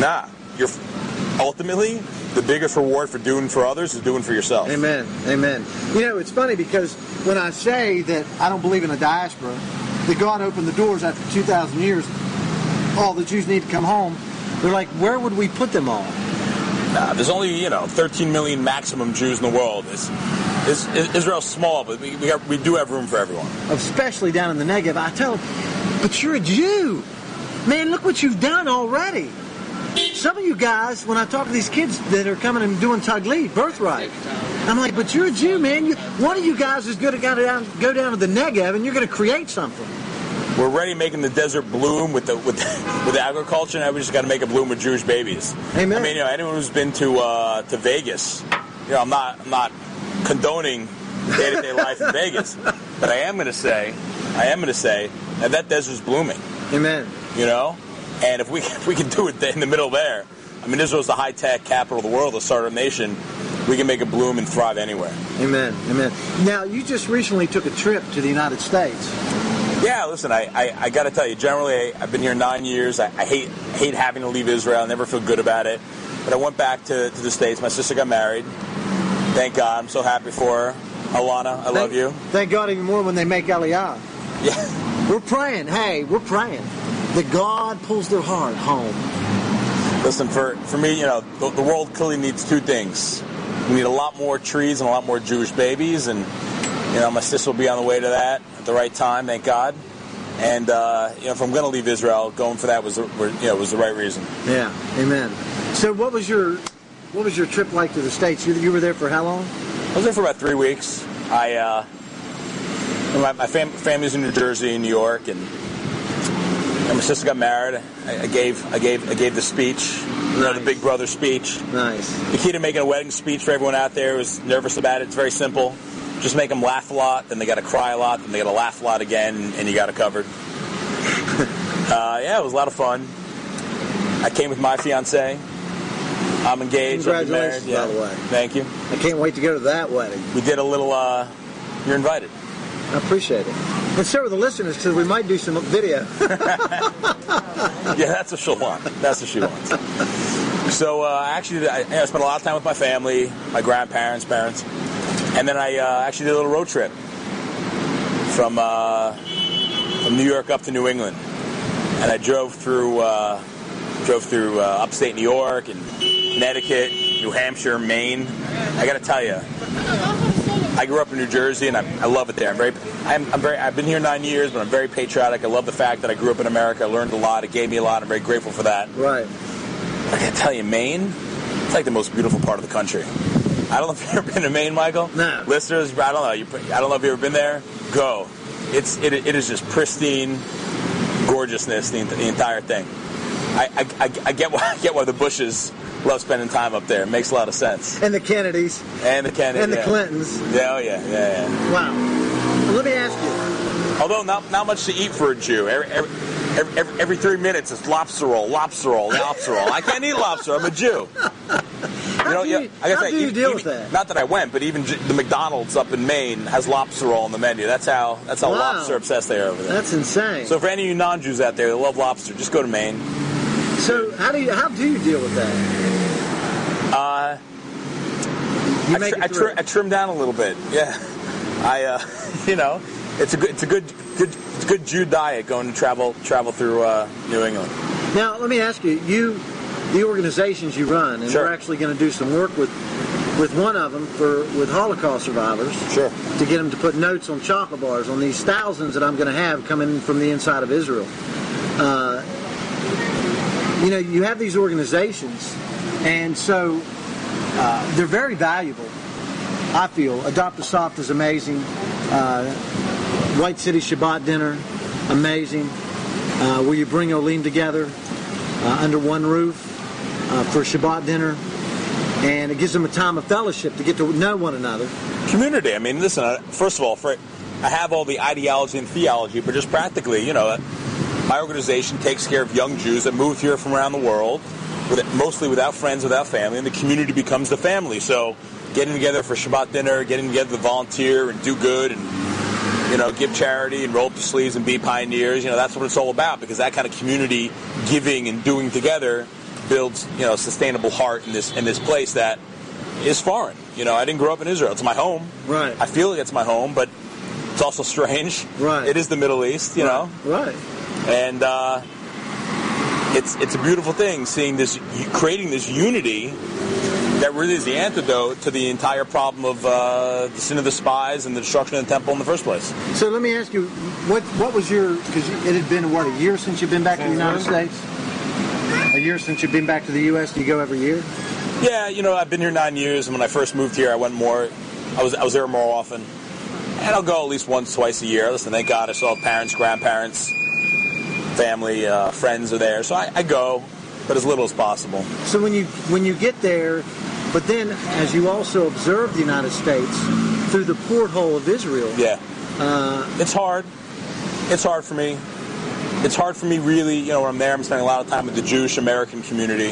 nah, you're ultimately the biggest reward for doing for others is doing for yourself. Amen. Amen. You know, it's funny because when I say that I don't believe in a diaspora, that God opened the doors after 2,000 years, all the Jews need to come home, they're like, where would we put them all? There's only you know 13 million maximum Jews in the world. It's, it's, Israel's small, but we, we, got, we do have room for everyone. Especially down in the Negev. I tell them, but you're a Jew. Man, look what you've done already. Some of you guys, when I talk to these kids that are coming and doing Taglit, birthright, I'm like, but you're a Jew, man. You, one of you guys is going to go down, go down to the Negev and you're going to create something. we're already making the desert bloom with the with <laughs> with agriculture. Now we just got to make it bloom with Jewish babies. Amen. I mean, you know, anyone who's been to uh, to Vegas, you know, I'm not I'm not condoning day to day life in Vegas, but I am going to say, I am going to say that that desert's blooming. Amen. You know, and if we <laughs> if we can do it in the middle there, I mean, Israel's the high tech capital of the world, the startup nation. We can make it bloom and thrive anywhere. Amen. Amen. Now, you just recently took a trip to the United States. Yeah, listen, I, I, I got to tell you, generally, I, have been here nine years. I, I, hate hate having to leave Israel. I never feel good about it. But I went back to, to the States. My sister got married. Thank God. I'm so happy for her. Alana, I thank, love you. Thank God even more when they make Aliyah. <laughs> Yeah. We're praying. Hey, we're praying that God pulls their heart home. Listen, for, for me, you know, the, the world clearly needs two things. We need a lot more trees and a lot more Jewish babies, and you know, my sister will be on the way to that at the right time, thank God. And uh, you know, if I'm going to leave Israel, going for that was the, you know was the right reason. Yeah, amen. So, what was your what was your trip like to the states? You, you were there for how long? I was there for about three weeks. I uh, my, my fam- family's in New Jersey, and New York, and and my sister got married. I, I gave I gave I gave the speech, you know, the big brother speech. Nice. The key to making a wedding speech for everyone out there who's nervous about it, it's very simple. Just make them laugh a lot, then they got to cry a lot, then they got to laugh a lot again, and you got it covered. <laughs> uh, yeah, it was a lot of fun. I came with my fiance. I'm engaged. Congratulations, Yeah. by the way. Thank you. I can't wait to go to that wedding. We did a little. Uh, you're invited. I appreciate it. And so are the listeners, because we might do some video. <laughs> yeah, that's what she'll want. That's what she wants. So uh, I actually, I, I spent a lot of time with my family, my grandparents, parents, and then I uh, actually did a little road trip from uh, from New York up to New England, and I drove through uh, drove through uh, upstate New York and Connecticut, New Hampshire, Maine. I got to tell you, I grew up in New Jersey, and I, I love it there. I'm very, I'm, I'm, very, I've been here nine years, but I'm very patriotic. I love the fact that I grew up in America. I learned a lot. It gave me a lot. I'm very grateful for that. Right. I gotta tell you, Maine, it's like the most beautiful part of the country. I don't know if you've ever been to Maine, Michael. No. Listeners, I don't know. You, I don't know if you've ever been there. Go. It's it, it is just pristine gorgeousness, the, the entire thing. I, I, I, I get why <laughs> I get why the Bushes love spending time up there. It makes a lot of sense. And the Kennedys. And the Kennedys. And the yeah. Clintons. Yeah, oh yeah, yeah, yeah. Wow. Well, let me ask you. Although not not much to eat for a Jew. Every, every, every, every three minutes it's lobster roll, lobster roll, lobster roll. I can't eat lobster. I'm a Jew. <laughs> You know, you, I gotta how say, do you even- deal even- with that? Not that I went, but even j- the McDonald's up in Maine has lobster roll on the menu. That's how that's how Wow. lobster obsessed they are over there. That's insane. so for any of you non-Jews out there that love lobster, just go to Maine. So how do you how do you deal with that? Uh, You I, tr- it I, tr- I trimmed down a little bit. Yeah, <laughs> I uh, <laughs> you know, it's a good it's a good good it's a good Jew diet going to travel travel through uh, New England. Now let me ask you, you the organizations you run, and Sure. we're actually going to do some work with with one of them for with Holocaust survivors Sure. to get them to put notes on chocolate bars on these thousands that I'm going to have coming from the inside of Israel. Uh, you know, you have these organizations, and so uh, they're very valuable. I feel Adopt a Safta is amazing. Uh, White City Shabbat dinner, amazing. Uh, where you bring Olim together uh, under one roof uh, for Shabbat dinner, and it gives them a time of fellowship to get to know one another. community. I mean, listen. uh, First of all, for I have all the ideology and theology, but just practically, you know, my organization takes care of young Jews that move here from around the world, with, mostly without friends, without family, and the community becomes the family. So, getting together for Shabbat dinner, getting together to volunteer and do good, and you know, give charity and roll up the sleeves and be pioneers. You know, that's what it's all about because that kind of community giving and doing together builds, you know, sustainable heart in this in this place that is foreign. You know, I didn't grow up in Israel. It's my home. Right. I feel like it's my home, but it's also strange. Right. It is the Middle East, you know, Right. And uh, it's it's a beautiful thing seeing this, creating this unity that really is the antidote to the entire problem of uh, the sin of the spies and the destruction of the temple in the first place. So let me ask you, what what was your? Because it had been what a year since you've been back to the United States. A year since you've been back to the U.S. Do you go every year? Yeah, you know, I've been here nine years, and when I first moved here, I went more. I was I was there more often, and I'll go at least once, twice a year. Listen, thank God I still have parents, grandparents, family, uh, friends are there, so I, I go, but as little as possible. So when you when you get there, but then as you also observe the United States through the porthole of Israel, Yeah, uh, it's hard. It's hard for me. It's hard for me, really. You know, when I'm there, I'm spending a lot of time with the Jewish American community,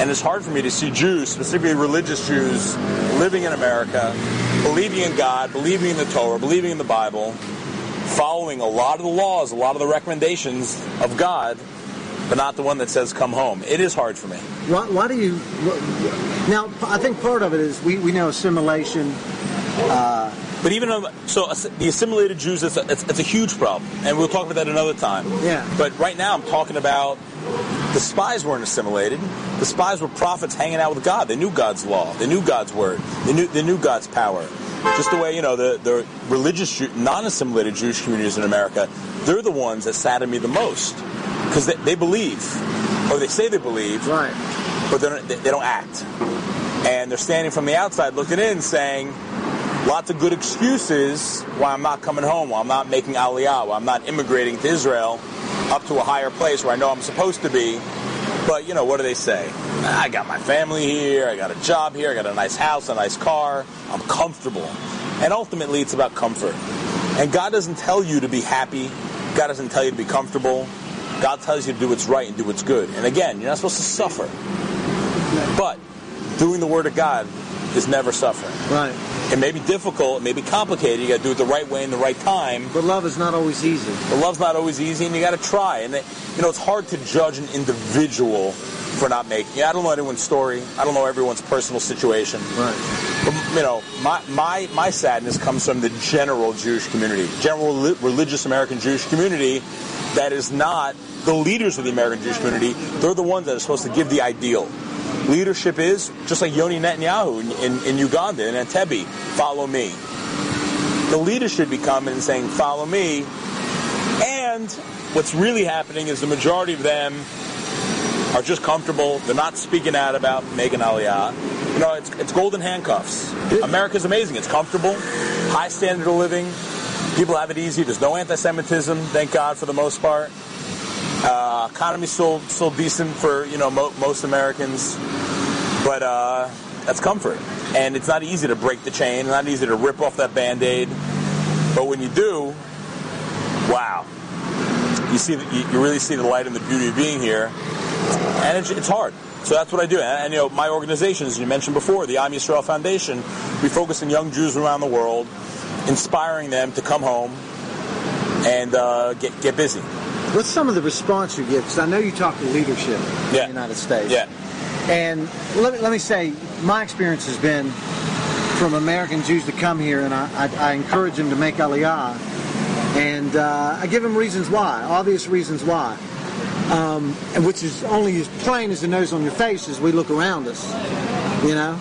and it's hard for me to see Jews, specifically religious Jews, living in America, believing in God, believing in the Torah, believing in the Bible, following a lot of the laws, a lot of the recommendations of God, but not the one that says "come home." It is hard for me. why, why do you? Now, I think part of it is we, we know assimilation. But even um, so, the assimilated Jews, it's a, it's, it's a huge problem, and we'll talk about that another time. Yeah. But right now, I'm talking about the spies weren't assimilated. The spies were prophets hanging out with God. They knew God's law. They knew God's word. They knew they knew God's power. Just the way you know the the religious non-assimilated Jewish communities in America, they're the ones that sadden me the most because they, they believe, or they say they believe, Right. but they they don't act. And they're standing from the outside looking in saying, lots of good excuses why I'm not coming home, why I'm not making aliyah, why I'm not immigrating to Israel up to a higher place where I know I'm supposed to be. But, you know, what do they say? I got my family here, I got a job here, I got a nice house, a nice car, I'm comfortable. And ultimately, it's about comfort. And God doesn't tell you to be happy, God doesn't tell you to be comfortable. God tells you to do what's right and do what's good. And again, you're not supposed to suffer. But doing the Word of God is never suffering. Right. It may be difficult, it may be complicated. You got to do it the right way in the right time. But love is not always easy. But love's not always easy, and you got to try. And you know, it's hard to judge an individual for not making it. I don't know anyone's story. I don't know everyone's personal situation. Right. But, you know, my, my, my sadness comes from the general Jewish community, general li- religious American Jewish community that is not the leaders of the American Jewish community. They're the ones that are supposed to give the ideal. Leadership is, just like Yoni Netanyahu in, in, in Uganda, in Entebbe, follow me. The leaders should be coming and saying, follow me. And what's really happening is the majority of them are just comfortable. They're not speaking out about making aliyah. You know, it's, it's golden handcuffs. America's amazing. It's comfortable, high standard of living. People have it easy. There's no anti-Semitism, thank God, for the most part. Uh, economy's still still decent for you know mo- most Americans, but uh, that's comfort. And it's not easy to break the chain. Not easy to rip off that band-aid. But when you do, wow, you see, you really see the light and the beauty of being here, and it's, it's hard. So that's what I do. And, and, you know, my organization, as you mentioned before, the Am Yisrael Foundation, we focus on young Jews around the world, inspiring them to come home and uh, get get busy. What's some of the response you get? Because I know you talk to leadership in the United States. Yeah. And let me, let me say, my experience has been from American Jews to come here, and I, I, I encourage them to make Aliyah. And uh, I give them reasons why, obvious reasons why. Um, and which is only as plain as the nose on your face as we look around us, you know.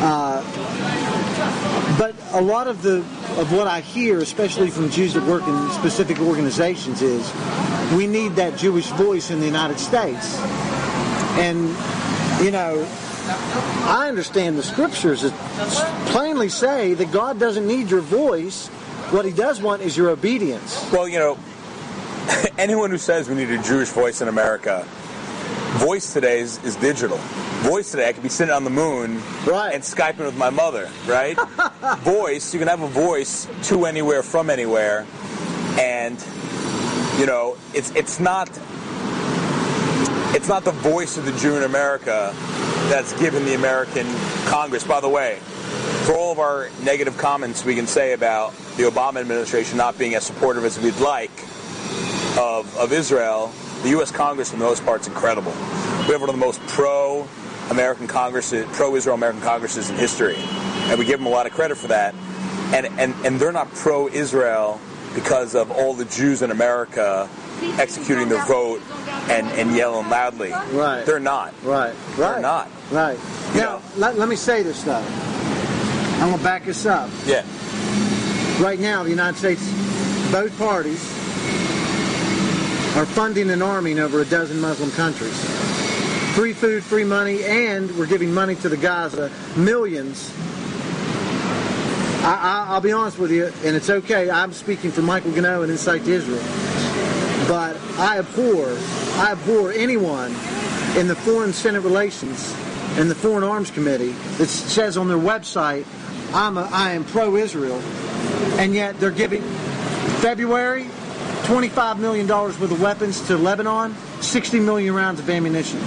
Uh, but a lot of the of what I hear, especially from Jews that work in specific organizations, is we need that Jewish voice in the United States. And you know, I understand the scriptures that plainly say that God doesn't need your voice. What He does want is your obedience. Well, you know, <laughs> anyone who says we need a Jewish voice in America, voice today is, is digital. Voice today, I could be sitting on the moon Right. and Skyping with my mother, right? <laughs> voice, you can have a voice to anywhere, from anywhere, and you know, it's it's not it's not the voice of the Jew in America that's given the American Congress. By the way, for all of our negative comments we can say about the Obama administration not being as supportive as we'd like of, of Israel, the U.S. Congress, for the most part, is incredible. We have one of the most pro-American Congresses, pro-Israel American Congresses in history, and we give them a lot of credit for that. And and and they're not pro-Israel because of all the Jews in America executing the vote and, and yelling loudly. Right. They're not. Right. Right. They're not. Right. You Now, let, let me say this though. I'm gonna back this up. Yeah. Right now, the United States, both parties are funding and arming over a dozen Muslim countries. Free food, free money, and we're giving money to the Gaza, millions. I, I, I'll be honest with you, and it's okay. I'm speaking for Michael Ganoe and Insight to Israel. but I abhor, I abhor anyone in the Foreign Senate Relations and the Foreign Arms Committee that says on their website, I'm a, I am pro-Israel, and yet they're giving February $25 million worth of weapons to Lebanon, 60 million rounds of ammunition.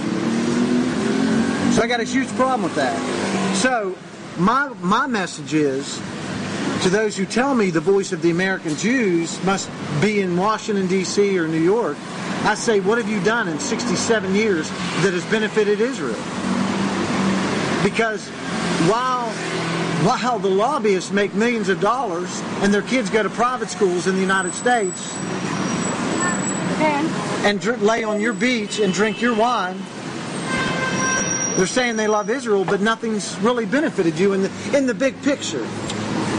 So I got a huge problem with that. So my my message is to those who tell me the voice of the American Jews must be in Washington D.C. or New York. I say, what have you done in 67 years that has benefited Israel? Because while while the lobbyists make millions of dollars and their kids go to private schools in the United States and dr- lay on your beach and drink your wine, they're saying they love Israel, but nothing's really benefited you in the in the big picture.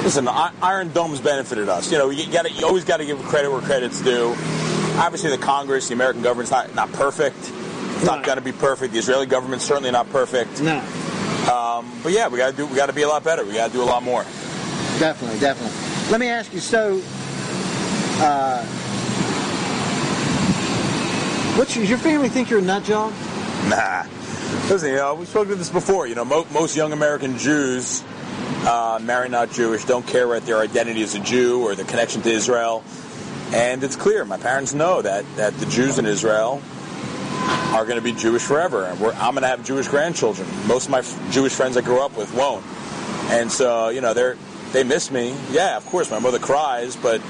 Listen, Iron Dome's benefited us. You know, you, gotta, you always got to give credit where credit's due. Obviously, the Congress, the American government's not not perfect. It's not going to be perfect. The Israeli government's certainly not perfect. No, Um, but yeah, we got to do. We got to be a lot better. We got to do a lot more. definitely, definitely. Let me ask you. So, uh, what's your, your family think you're a nut job? Nah. Listen, you know, we spoke about this before. You know, mo- most young American Jews, uh, marry not Jewish, don't care about their identity as a Jew or their connection to Israel. And it's clear, my parents know that, that the Jews in Israel are going to be Jewish forever. And I'm going to have Jewish grandchildren. Most of my f- Jewish friends I grew up with won't. And so, you know, they're, they miss me. Yeah, of course, my mother cries, but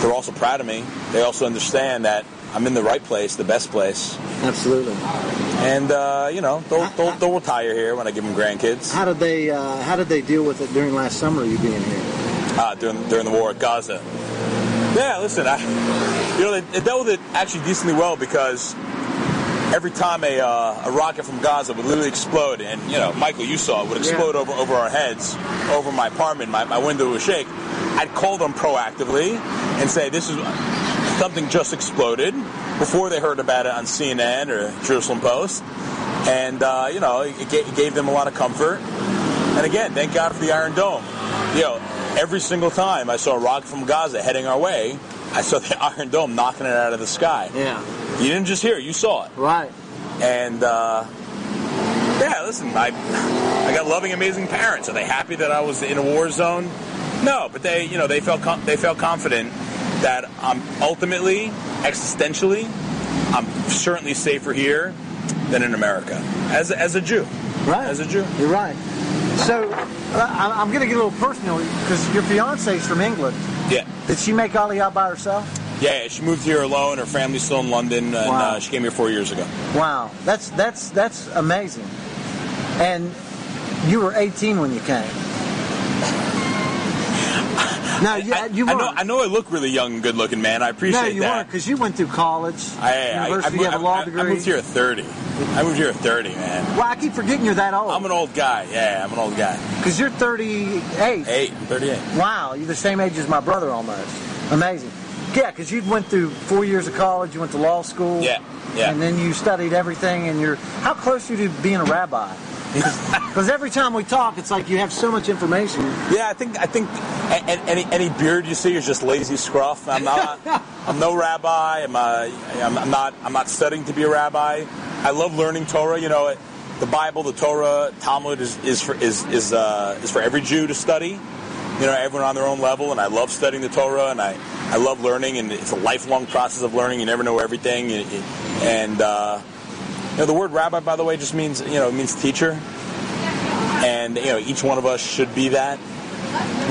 they're also proud of me. They also understand that I'm in the right place, the best place. Absolutely. And uh, you know, they'll, they'll, they'll retire here when I give them grandkids How did they uh, How did they deal with it during last summer? You being here? uh, during during the war at Gaza. Yeah, listen, I, you know, they, they dealt with it actually decently well because every time a, uh, a rocket from Gaza would literally explode, and you know, Michael, you saw it would explode over over our heads, over my apartment, my, my window would shake. I'd call them proactively and say, "This is something just exploded," before they heard about it on CNN or Jerusalem Post, and uh, you know, it, ga- it gave them a lot of comfort. And again, thank God for the Iron Dome. You know, every single time I saw a rocket from Gaza heading our way, I saw the <laughs> Iron Dome knocking it out of the sky. Yeah. You didn't just hear it, you saw it. Right. And uh, yeah, listen, I I got loving, amazing parents. Are they happy that I was in a war zone? No, but they, you know, they felt com- they felt confident that I'm ultimately, existentially, I'm certainly safer here than in America as a, as a Jew. Right. As a Jew. You're right. So I, I'm going to get a little personal because your fiance's from England. Yeah. Did she make Aliyah by herself? Yeah, yeah, she moved here alone. Her family's still in London, and Wow. uh, she came here four years ago. Wow, that's that's that's amazing. And you were 18 when you came. No, you, I, you I know, I know I look really young and good looking, man. I appreciate it. no, you that. weren't because you went through college, I, I, university, I, you have a law I- degree. I moved here at 30. I moved here at 30, man. Well, I keep forgetting you're that old. I'm an old guy. Yeah, I'm an old guy. because you're 38. Eight, 38. Wow, you're the same age as my brother almost. Amazing. Yeah, because you went through four years of college, you went to law school. Yeah, yeah. And then you studied everything, and you're. How close are you to being a rabbi? Because every time we talk, it's like you have so much information. Yeah, I think I think a- a- any any beard you see is just lazy scruff. I'm not. <laughs> I'm no rabbi. I'm, I'm I'm not. I'm not studying to be a rabbi. I love learning Torah. You know, the Bible, the Torah, Talmud is is for is is uh, is for every Jew to study. You know, everyone on their own level, and I love studying the Torah, and I I love learning, and it's a lifelong process of learning. You never know everything, and. Uh, you know, the word rabbi, by the way, just means you know it means teacher, and you know each one of us should be that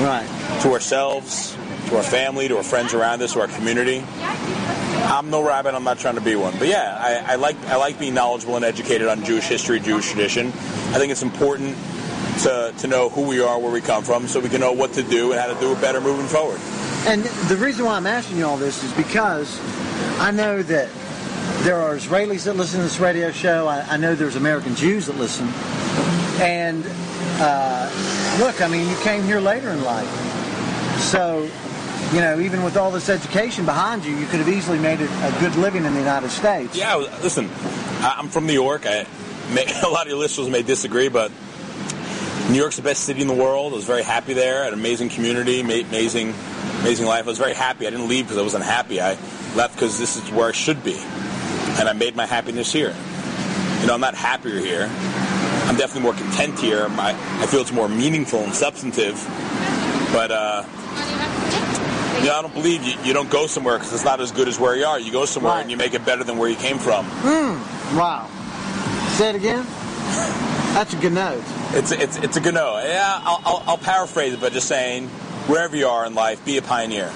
Right. to ourselves, to our family, to our friends around us, to our community. I'm no rabbi, I'm not trying to be one. But yeah, I, I like I like being knowledgeable and educated on Jewish history, Jewish tradition. I think it's important to, to know who we are, where we come from, so we can know what to do and how to do it better moving forward. And the reason why I'm asking you all this is because I know that there are Israelis that listen to this radio show. I, I know there's American Jews that listen. And uh, look, I mean, you came here later in life. So, you know, even with all this education behind you, you could have easily made a good living in the United States. Yeah, listen, I'm from New York. I, may, <laughs> a lot of your listeners may disagree, but New York's the best city in the world. I was very happy there. Had an amazing community, ma- amazing, Amazing Life. I was very happy. I didn't leave because I wasn't happy. I left because this is where I should be, and I made my happiness here. You know, I'm not happier here. I'm definitely more content here. My, I feel it's more meaningful and substantive. But uh, you know, I don't believe you, you don't go somewhere because it's not as good as where you are. You go somewhere Right. and you make it better than where you came from. Hmm. Wow. Say it again. That's a good note. It's it's it's a good no. Yeah, I'll, I'll, I'll paraphrase it by just saying, wherever you are in life, be a pioneer.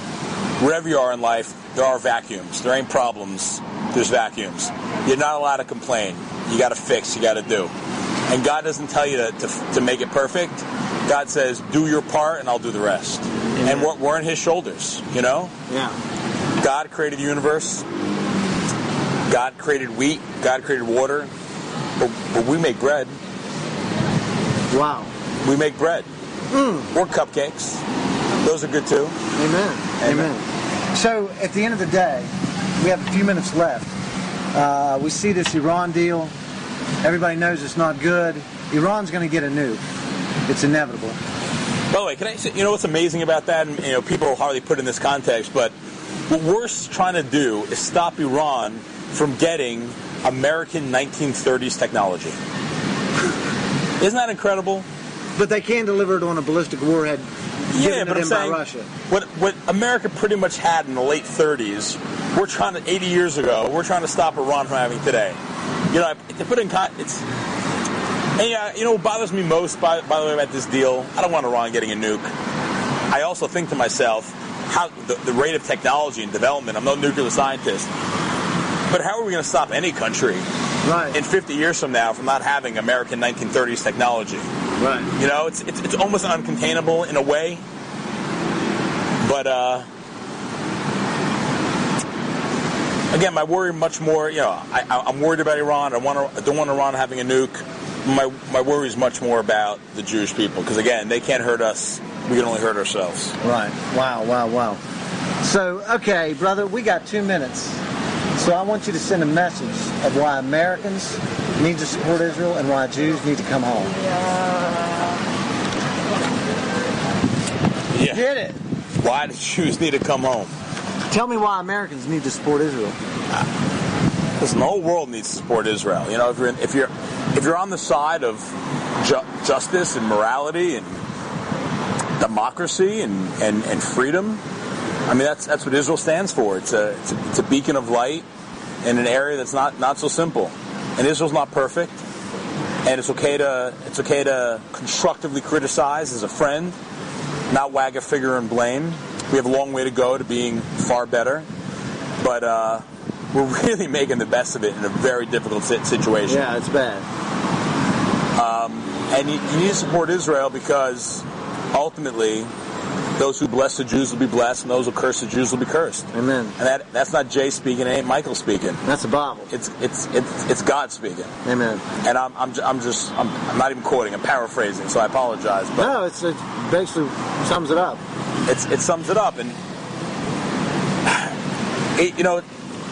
Wherever you are in life, there are vacuums. There ain't problems. There's vacuums. You're not allowed to complain. You got to fix. You got to do. And God doesn't tell you to, to, to make it perfect. God says, do your part, and I'll do the rest. And we're, we're on His shoulders. You know, Yeah. God created the universe. God created wheat. God created water. But, but we make bread. Wow. We make bread. Or cupcakes. Those are good too. Amen. Amen. So at the end of the day, we have a few minutes left. Uh, we see this Iran deal. Everybody knows it's not good. Iran's going to get a nuke. It's inevitable. By the way, can I say, you know what's amazing about that? And, you know, people hardly put it in this context, but what we're trying to do is stop Iran from getting American 1930s technology. Isn't that incredible? But they can deliver it on a ballistic warhead given Yeah, to but I'm them by saying Russia. what what America pretty much had in the late 30s, we're trying to 80 years ago, we're trying to stop Iran from having today. You know, to put in con- it's and yeah, you know what bothers me most by, by the way about this deal, I don't want Iran getting a nuke. I also think to myself how the, the rate of technology and development. I'm no nuclear scientist, <laughs> but how are we going to stop any country Right. in 50 years from now from not having American 1930s technology? right. You know, it's it's, it's almost uncontainable in a way. But uh, again, my worry much more. You know, I, I- I'm worried about Iran. I want to, I don't want Iran having a nuke. My my worry is much more about the Jewish people because again, they can't hurt us. We can only hurt ourselves. Right. Wow, wow, wow. So, okay, brother, we got two minutes. So I want you to send a message of why Americans need to support Israel and why Jews need to come home. Yeah. Get it? Why do Jews need to come home? Tell me why Americans need to support Israel. Listen, the whole world needs to support Israel. You know, if you're if you're if you're on the side of ju- justice and morality and democracy and, and, and freedom, I mean that's that's what Israel stands for. It's a, it's a it's a beacon of light in an area that's not not so simple. And Israel's not perfect, and it's okay to it's okay to constructively criticize as a friend, not wag a finger and blame. We have a long way to go to being far better, but. uh we're <laughs> really making the best of it in a very difficult situation. Yeah, it's bad. And you, you need to support Israel because ultimately, those who bless the Jews will be blessed, and those who curse the Jews will be cursed. Amen. And that, that's not Jay speaking, it ain't Michael speaking. That's the Bible. It's it's it's, it's God speaking. Amen. And I'm, I'm, I'm just I'm, I'm not even quoting. I'm paraphrasing, so I apologize. But No, it's, it basically sums it up. it's, it sums it up. And <sighs> it, you know,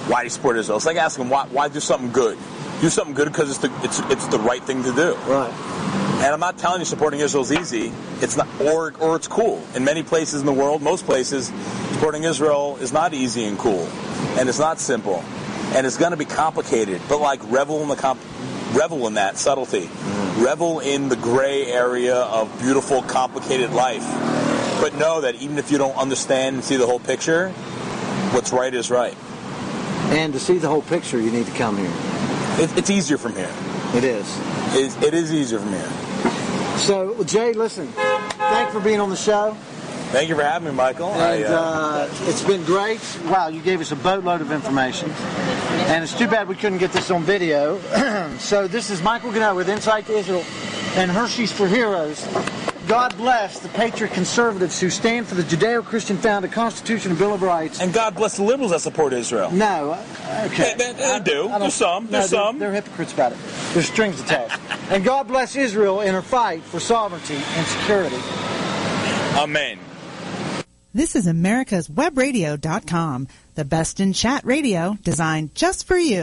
why do you support Israel? It's like asking why why do something good. Do something good because it's the it's it's the right thing to do. Right. And I'm not telling you supporting Israel is easy. It's not, or or it's cool. In many places in the world, most places, supporting Israel is not easy and cool, and it's not simple, and it's going to be complicated. But like revel in the comp, revel in that subtlety, mm-hmm. revel in the gray area of beautiful, complicated life. But know that even if you don't understand and see the whole picture, what's right is right. And to see the whole picture, you need to come here. It, it's easier from here. It is. It, it is easier from here. So, Jay, listen, thanks for being on the show. Thank you for having me, Michael. And I, uh, uh, it's been great. Wow, you gave us a boatload of information. And it's too bad we couldn't get this on video. <clears throat> so this is Michael Ganoe with Insight to Israel and Hershey's for Heroes. God bless the patriot conservatives who stand for the Judeo-Christian founded Constitution and Bill of Rights. and God bless the liberals that support Israel. No, uh, okay. They- they- they I- do. I There's some. no, There's they're- some. They're hypocrites about it. There's strings attached. and God bless Israel in her fight for sovereignty and security. Amen. This is America's Webradio.com, the best in chat radio designed just for you.